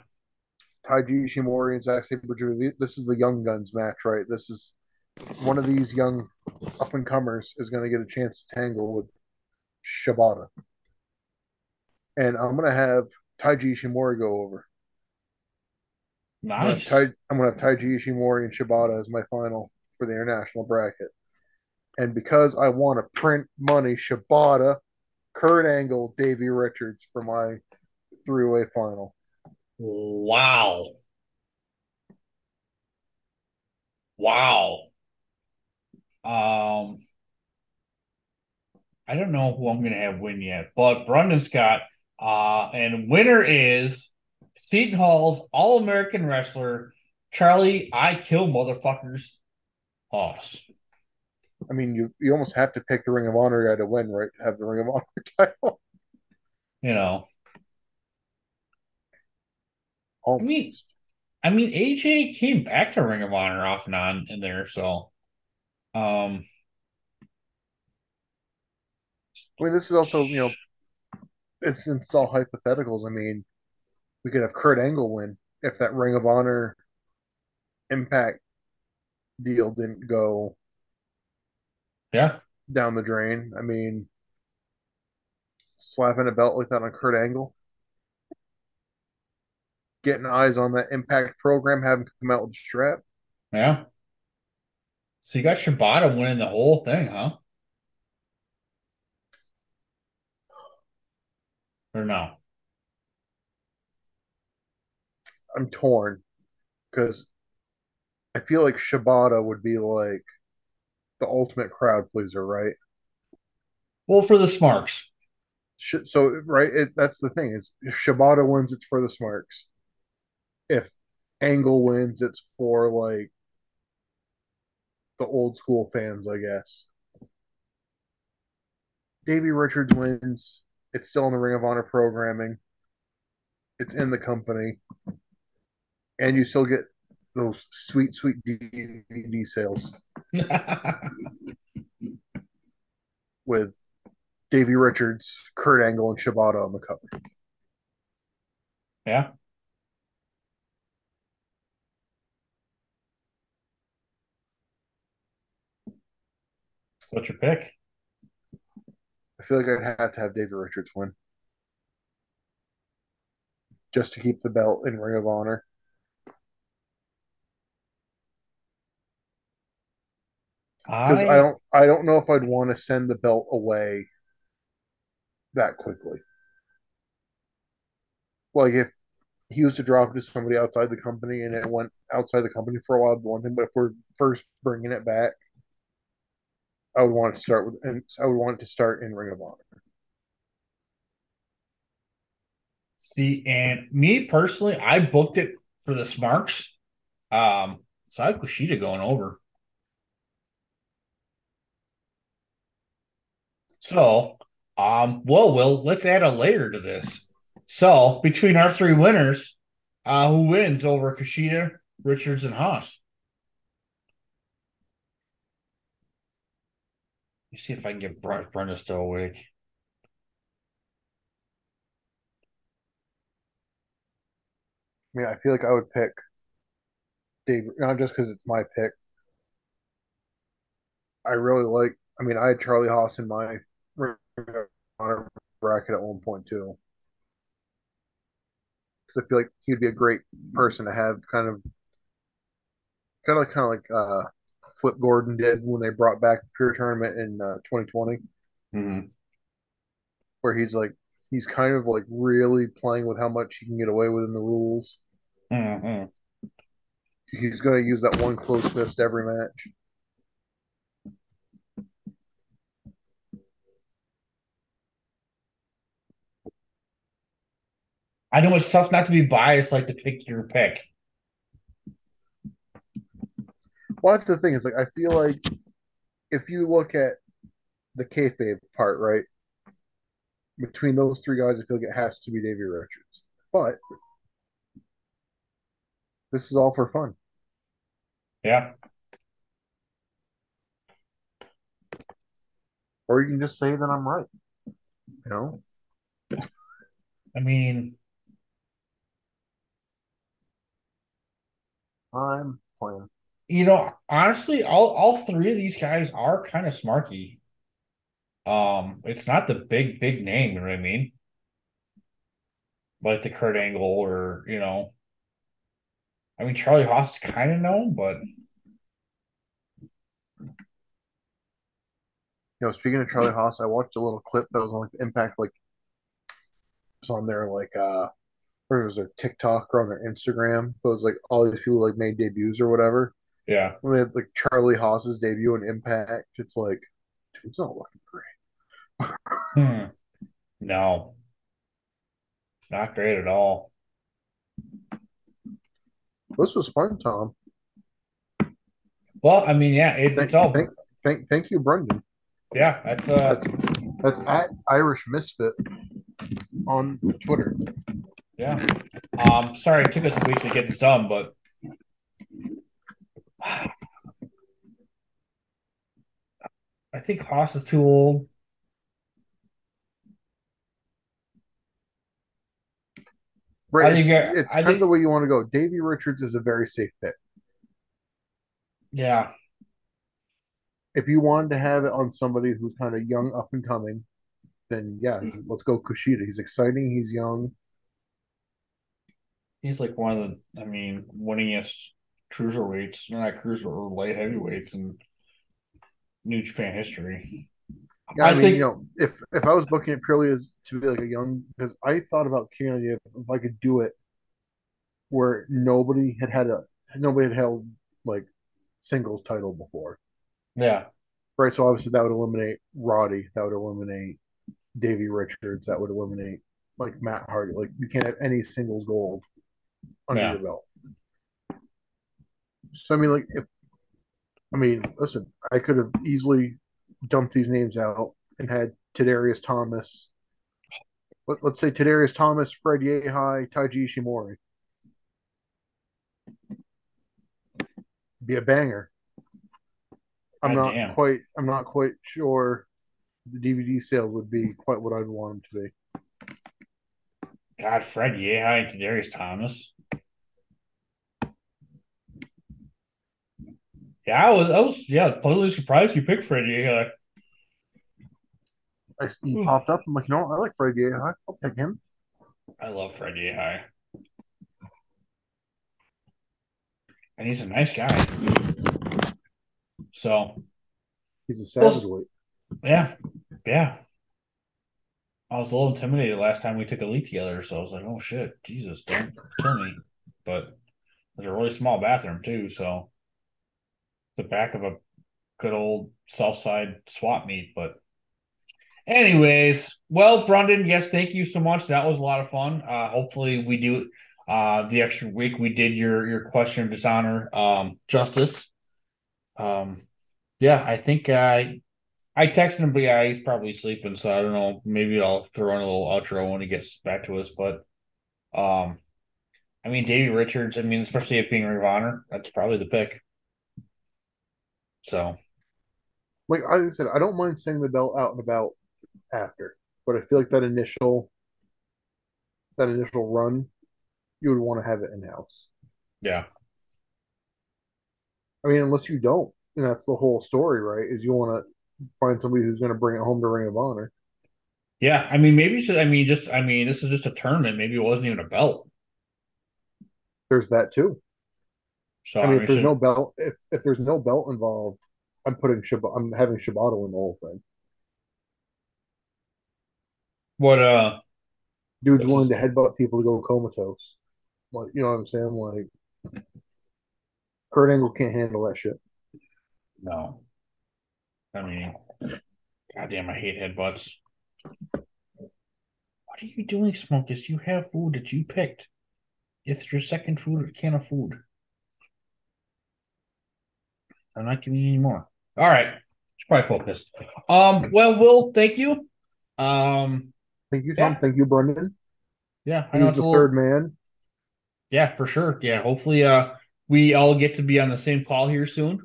Speaker 3: Taiji Ishimori and Zack Sabre Jr. This is the young guns match, right? This is one of these young up and comers is going to get a chance to tangle with Shibata, and I'm going to have Taiji Ishimori go over. I'm gonna have
Speaker 2: Nice.
Speaker 3: I'm going to have Taiji Ishimori and Shibata as my final for the international bracket. And because I want to print money, Shibata, Kurt Angle, Davey Richards for my three-way final.
Speaker 2: Wow. Wow. Um, I don't know who I'm gonna have win yet, but Brendan Scott, uh, and winner is Seton Hall's All American wrestler Charlie. I kill motherfuckers. Haas.
Speaker 3: I mean, you you almost have to pick the Ring of Honor guy to win, right? To have the Ring of Honor title.
Speaker 2: You know, I
Speaker 3: Almost.
Speaker 2: mean, I mean, AJ came back to Ring of Honor off and on in there, so, um,
Speaker 3: I mean, this is also you know, it's it's all hypotheticals. I mean, we could have Kurt Angle win if that Ring of Honor Impact deal didn't go
Speaker 2: yeah,
Speaker 3: down the drain. I mean, slapping a belt like that on Kurt Angle, getting eyes on that Impact program, having come out with the strap.
Speaker 2: yeah. So you got Shibata winning the whole thing, huh? Or no?
Speaker 3: I'm torn because I feel like Shibata would be like the ultimate crowd pleaser, right?
Speaker 2: Well, for the Smarks.
Speaker 3: so right, it, that's the thing is if Shibata wins, it's for the Smarks. If Angle wins, it's for like the old school fans, I guess. Davey Richards wins. It's still in the Ring of Honor programming. It's in the company, and you still get those sweet, sweet DVD sales with Davey Richards, Kurt Angle, and Shibata on the cover.
Speaker 2: yeah. What's your pick?
Speaker 3: I feel like I'd have to have David Richards win just to keep the belt in Ring of Honor. Because I,
Speaker 2: I
Speaker 3: don't, I don't know if I'd want to send the belt away that quickly. Like if he was to drop it to somebody outside the company and it went outside the company for a while, one thing. But if we're first bringing it back, I would want to start with, and I would want to start in Ring of Honor.
Speaker 2: see, and me personally, I booked it for the Smarks. Um, so I have Kushida going over. So, um, well, Will, let's add a layer to this. So, between our three winners, uh, who wins over Kushida, Richards, and Haas? Me see if I can get Bre- Brenda still awake.
Speaker 3: Mean, I feel like I would pick Dave, not just because it's my pick. I really like. I mean, I had Charlie Haas in my Honor bracket at one point too, because I feel like he'd be a great person to have, kind of, kind of like, kind of like uh, Flip Gordon did when they brought back the Pure Tournament in uh, 2020,
Speaker 2: Mm-hmm.
Speaker 3: where he's like, he's kind of like really playing with how much he can get away with in the rules.
Speaker 2: Mm-hmm.
Speaker 3: He's going to use that one close fist every match.
Speaker 2: I know it's tough not to be biased, like to pick your pick.
Speaker 3: Well, that's the thing. Is like I feel like if you look at the kayfabe part, right, between those three guys, I feel like it has to be Davey Richards. But this is all for fun.
Speaker 2: Yeah.
Speaker 3: Or you can just say that I'm right. You know,
Speaker 2: I mean,
Speaker 3: I'm playing.
Speaker 2: You know, honestly, all all three of these guys are kind of smarky. Um, it's not the big, big name, you know what I mean? Like the Kurt Angle or, you know, I mean Charlie Haas is kind of known, but
Speaker 3: You know, speaking of Charlie Haas, I watched a little clip that was on Impact, like it was on their like uh, or it was their TikTok or on their Instagram. It was like all these people like made debuts or whatever.
Speaker 2: Yeah.
Speaker 3: When they had like Charlie Haas's debut in Impact, it's like, dude, it's not looking great.
Speaker 2: Hmm. No. Not great at all.
Speaker 3: This was fun, Tom.
Speaker 2: Well, I mean, yeah, it's,
Speaker 3: Thank,
Speaker 2: it's all
Speaker 3: thank, thank, thank you, Brendan.
Speaker 2: yeah, that's uh
Speaker 3: That's that's at Irish Misfit on Twitter.
Speaker 2: Yeah. Um, sorry it took us a week to get this done, but I think Haas is too old.
Speaker 3: Right,
Speaker 2: I think,
Speaker 3: it's, it's
Speaker 2: I
Speaker 3: kind
Speaker 2: think-
Speaker 3: of the way you want to go. Davey Richards is a very safe pick.
Speaker 2: Yeah.
Speaker 3: If you wanted to have it on somebody who's kind of young, up and coming, then yeah, mm-hmm. let's go Kushida. He's exciting. He's young.
Speaker 2: He's like one of the I mean, winningest cruiserweights, not cruiser or light heavyweights in New Japan history.
Speaker 3: Yeah,
Speaker 2: I
Speaker 3: I, mean,
Speaker 2: think-
Speaker 3: you know, if if I was booking it purely as to be like a young, because I thought about Kennedy if, if I could do it where nobody had had a nobody had held like singles title before,
Speaker 2: Yeah.
Speaker 3: right? So obviously that would eliminate Roddy, that would eliminate Davey Richards, that would eliminate like Matt Hardy. Like you can't have any singles gold under
Speaker 2: Yeah.
Speaker 3: your belt. So I mean, like if I mean, listen, I could have easily dumped these names out and had Tadarius Thomas. Let, let's say Tadarius Thomas, Fred Yehi, Taiji Ishimori. Be a banger. I'm
Speaker 2: God
Speaker 3: not
Speaker 2: damn.
Speaker 3: quite. I'm not quite sure the DVD sale would be quite what I'd want them to be.
Speaker 2: God, Fred Yehi and Tadarius Thomas. Yeah, I was, I was, yeah, pleasantly surprised you picked Freddie Yehi.
Speaker 3: I, he popped up. I'm like, you know? I like Freddie. I'll pick him.
Speaker 2: I love Freddie Yehi. And he's a nice guy. So,
Speaker 3: He's a savage weight.
Speaker 2: yeah, yeah. I was a little intimidated last time we took a leak together, so I was like, oh shit, Jesus, don't kill me. But there's a really small bathroom too, so the back of a good old south side swap meet. But anyways, well, Brendan, yes, thank you so much. That was a lot of fun. Uh hopefully we do uh the extra week we did your your question of dishonor um justice. Um yeah, I think uh I texted him, but yeah, he's probably sleeping, so I don't know. Maybe I'll throw in a little outro when he gets back to us. But um I mean Davey Richards, I mean, especially it being of Honor, that's probably the pick. So
Speaker 3: Like I said, I don't mind seeing the belt out and about after, but I feel like that initial that initial run, you would want to have it in house.
Speaker 2: yeah.
Speaker 3: I mean, unless you don't, and that's the whole story, right? Is you want to find somebody who's going to bring it home to Ring of Honor.
Speaker 2: Yeah, I mean, maybe. Should, I mean, just. I mean, this is just a tournament. Maybe it wasn't even a belt.
Speaker 3: There's that too.
Speaker 2: So
Speaker 3: I mean, if there's no belt, if if there's no belt involved, I'm putting Shib- I'm having Shibata win the whole thing.
Speaker 2: what? Uh,
Speaker 3: Dude's willing to headbutt people to go comatose. Like, you know what I'm saying? Like, Kurt Angle can't handle that shit.
Speaker 2: no. I mean, goddamn, I hate headbutts. What are you doing, Smokus? You have food that you picked. It's your second food can of food. I'm not giving you any more. All right, should probably focus. Um. Well, Will, thank you. Um.
Speaker 3: Thank you, Tom.
Speaker 2: Yeah.
Speaker 3: Thank you, Brendan.
Speaker 2: Yeah, I know
Speaker 3: He's
Speaker 2: it's a
Speaker 3: the
Speaker 2: little.
Speaker 3: third man.
Speaker 2: Yeah, for sure. Yeah, hopefully uh we all get to be on the same call here soon.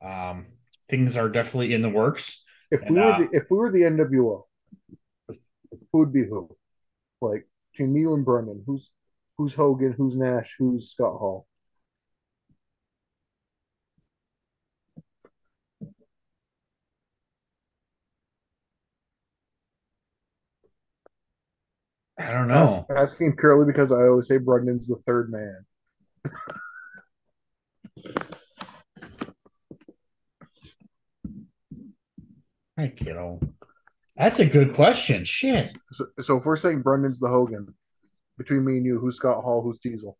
Speaker 2: Um things are definitely in the works.
Speaker 3: If
Speaker 2: And,
Speaker 3: we were
Speaker 2: uh,
Speaker 3: the if we were the NWO, who would be who? Like between you and Brendan, who's who's Hogan, who's Nash, who's Scott Hall?
Speaker 2: I don't know.
Speaker 3: Ask- Asking purely because I always say Brendan's the third man.
Speaker 2: Hey kiddo. That's a good question. Shit.
Speaker 3: So, so if we're saying Brendan's the Hogan, between me and you, who's Scott Hall, who's Diesel?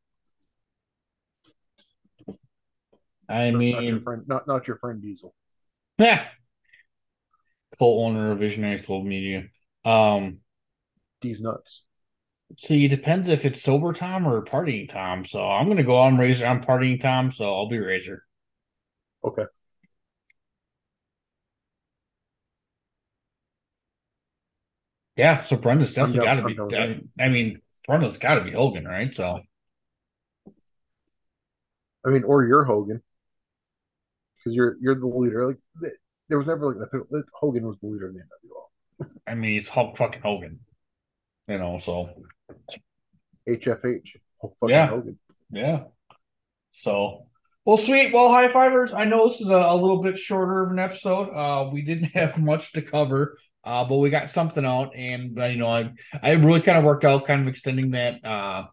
Speaker 2: I
Speaker 3: Not your
Speaker 2: mean
Speaker 3: friend, not not your friend Diesel.
Speaker 2: yeah. Cole owner of Visionaries Gold Media. Um
Speaker 3: D's nuts.
Speaker 2: See it depends if it's sober Tom or partying Tom. So I'm gonna go on Razor. I'm partying Tom, so I'll be Razor.
Speaker 3: Okay.
Speaker 2: Yeah, so
Speaker 3: Brendan's
Speaker 2: definitely got to
Speaker 3: down
Speaker 2: be. I mean, Brendan's got to be Hogan, right? So
Speaker 3: I mean, or you're Hogan, because you're you're the leader. Like there was never like Hogan was the leader of the NWO.
Speaker 2: I mean, he's Hulk fucking Hogan. You know, so
Speaker 3: HFH.
Speaker 2: Yeah.
Speaker 3: Hogan.
Speaker 2: yeah. So well, sweet. Well, high fivers. I know this is a, a little bit shorter of an episode. Uh, we didn't have much to cover. Uh, but we got something out, and uh, you know, I I really kind of worked out kind of extending that uh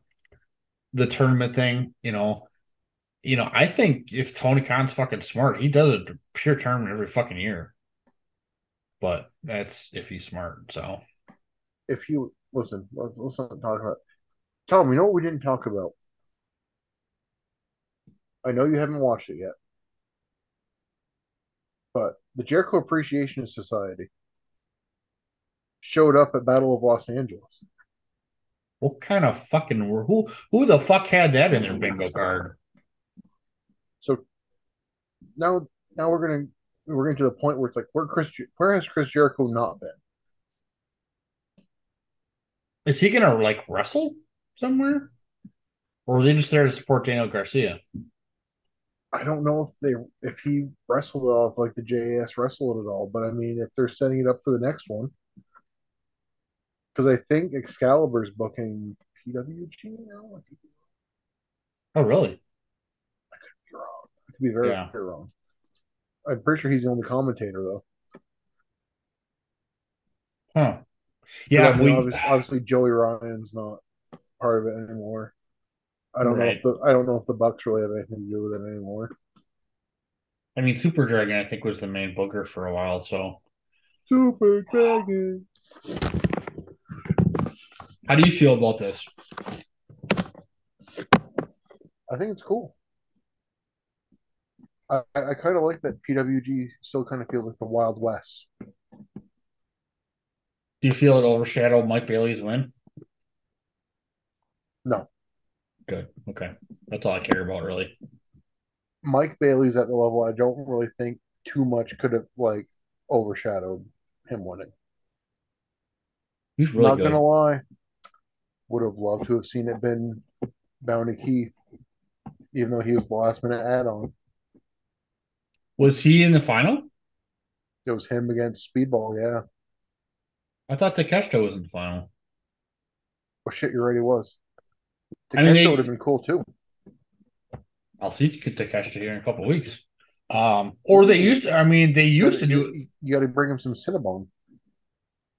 Speaker 2: the tournament thing. You know, you know, I think if Tony Khan's fucking smart, he does a pure tournament every fucking year. But that's if he's smart. So
Speaker 3: If you listen, let's, let's not talk about. Tom, you know what we didn't talk about? I know you haven't watched it yet, but the Jericho Appreciation Society showed up at Battle of Los Angeles.
Speaker 2: What kind of fucking who who the fuck had that in their bingo card?
Speaker 3: So now now we're gonna we're getting to the point where it's like where Chris where has Chris Jericho not been?
Speaker 2: Is he gonna like wrestle somewhere? Or are they just there to support Daniel Garcia?
Speaker 3: I don't know if they if he wrestled off like the JAS wrestled at all, but I mean if they're setting it up for the next one. Because I think Excalibur's booking PWG now.
Speaker 2: Oh really?
Speaker 3: I could be wrong. I could be very,
Speaker 2: Yeah.
Speaker 3: very wrong. I'm pretty sure he's the only commentator though.
Speaker 2: Huh. Yeah,
Speaker 3: I mean,
Speaker 2: we
Speaker 3: obviously, obviously Joey Ryan's not part of it anymore. I don't know if the I don't know if the Bucks really have anything to do with it anymore.
Speaker 2: I mean Super Dragon I think was the main booker for a while, so
Speaker 3: Super Dragon.
Speaker 2: how do you feel about this?
Speaker 3: I think it's cool. I, I kind of like that PWG still kind of feels like the Wild West.
Speaker 2: Do you feel it overshadowed Mike Bailey's win?
Speaker 3: No,
Speaker 2: Good. Okay. That's all I care about really.
Speaker 3: Mike Bailey's at the level I don't really think too much could have like overshadowed him winning.
Speaker 2: He's really
Speaker 3: Not
Speaker 2: good.
Speaker 3: gonna lie, would have loved to have seen it been Bounty Keith, even though he was the last minute add on.
Speaker 2: Was he in the final?
Speaker 3: It was him against Speedball, yeah.
Speaker 2: I thought Takeshita was in the final.
Speaker 3: Well, shit, you're right, he was.
Speaker 2: I mean, they-
Speaker 3: would have been cool too.
Speaker 2: I'll see Takeshita here in a couple of weeks. Um, or they used to, I mean, they used to do
Speaker 3: You, got to bring him some Cinnabon.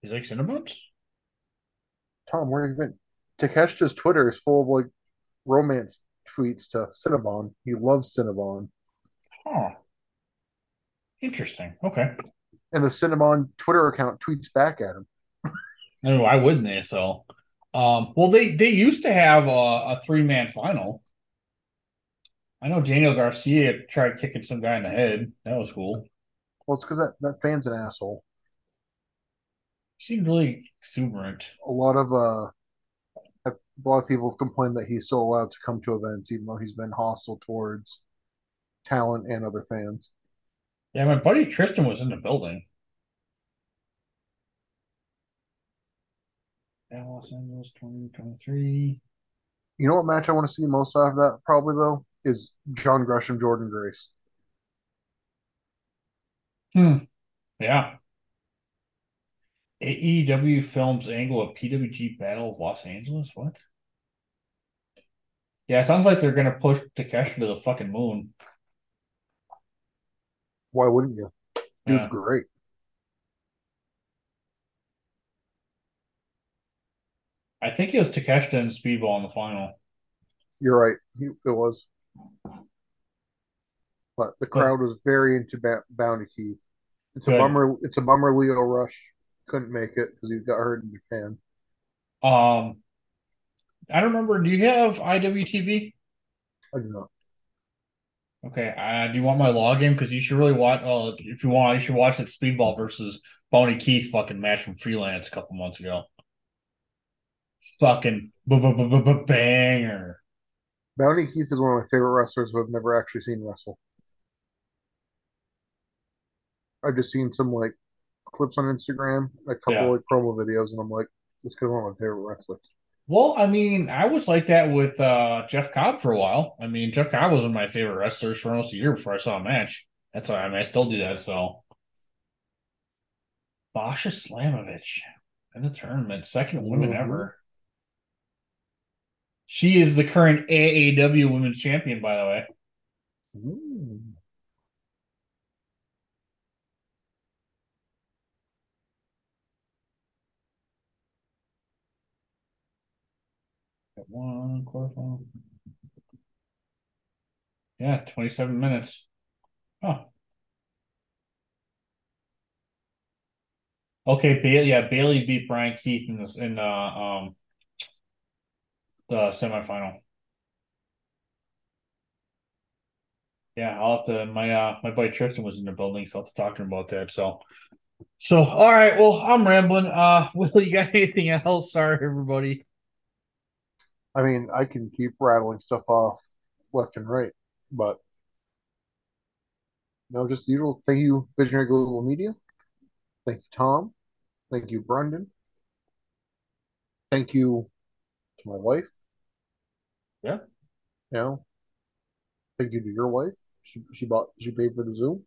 Speaker 2: He's like Cinnabons?
Speaker 3: Tom, where have you been? Takeshita's Twitter is full of like romance tweets to Cinnabon. He loves Cinnabon.
Speaker 2: Oh. Interesting. Okay.
Speaker 3: And the Cinnabon Twitter account tweets back at him.
Speaker 2: I mean, why wouldn't they? So, um, well, they they used to have a, a three man final. I know Daniel Garcia tried kicking some guy in the head. That was cool.
Speaker 3: Well, it's because that, that fan's an asshole.
Speaker 2: Seemed really exuberant.
Speaker 3: A lot of uh a lot of people have complained that he's still allowed to come to events even though he's been hostile towards talent and other fans.
Speaker 2: Yeah, my buddy Tristan was in the building. Los Angeles 2023.
Speaker 3: You know what match I want to see most out of that probably though is John Gresham, Jordynne Grace.
Speaker 2: Hmm. Yeah. AEW films angle of PWG Battle of Los Angeles. What? Yeah, it sounds like they're gonna push Takeshi to the fucking moon.
Speaker 3: Why wouldn't you? Dude's
Speaker 2: Yeah.
Speaker 3: great.
Speaker 2: I think it was Takeshita and Speedball in the final.
Speaker 3: You're right. He, it was. But the crowd was very into ba- Bounty Keith. It's a bummer. It's a bummer. Lio Rush couldn't make it because he got hurt in Japan.
Speaker 2: Um, I don't remember. Do you have IWTV?
Speaker 3: I do not.
Speaker 2: Okay. Uh, do you want my login? Because you should really watch. Oh, if you want, you should watch that Speedball versus Bounty Keith fucking match from Freelance a couple months ago. Fucking banger.
Speaker 3: Bounty Keith is one of my favorite wrestlers who I've never actually seen wrestle. I've just seen some like clips on Instagram, a couple
Speaker 2: Yeah.
Speaker 3: like promo videos, and I'm like, this guy's one of my favorite wrestlers.
Speaker 2: Well, I mean, I was like that with uh, Jeff Cobb for a while. I mean, Jeff Cobb was one of my favorite wrestlers for almost a year before I saw a match. That's why I mean, I still do that. So, Masha Slamovich in the tournament, second woman
Speaker 3: Mhm.
Speaker 2: ever. She is the current AAW Women's Champion, by the way. Got One quarterfinal. Yeah, 27 minutes. Huh. Okay, Bailey. Yeah, Bailey beat Bryan Keith in this in uh um the semifinal. Yeah, I'll have to. My uh my buddy Tristan was in the building, so I'll have to talk to him about that. So, So, all right. Well, I'm rambling. Uh, Will, you got anything else? Sorry, everybody.
Speaker 3: I mean, I can keep rattling stuff off left and right, but no, just usual. Thank you, Visionary Global Media. Thank you, Tom. Thank you, Brendan. Thank you to my wife.
Speaker 2: Yeah.
Speaker 3: You know, thank you to your wife. She she bought she paid for the Zoom.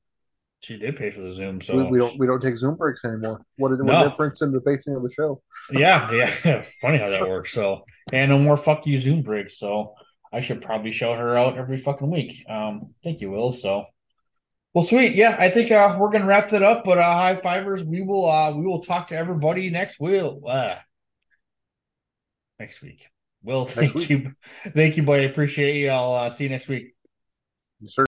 Speaker 2: She did pay for the Zoom, so
Speaker 3: We, we don't we don't take Zoom breaks anymore. What
Speaker 2: No.
Speaker 3: difference in the pacing of the show?
Speaker 2: yeah, yeah. Funny how that works. So, and no more fuck you Zoom breaks. So, I should probably shout her out every fucking week. Um, thank you, Will. So, well, sweet. Yeah, I think uh, we're gonna wrap that up. But uh, high fivers, we will uh, we will talk to everybody next. Will uh, next week. Will, thank you, thank you, buddy. Appreciate you. I'll uh, see you next week.
Speaker 3: Sir.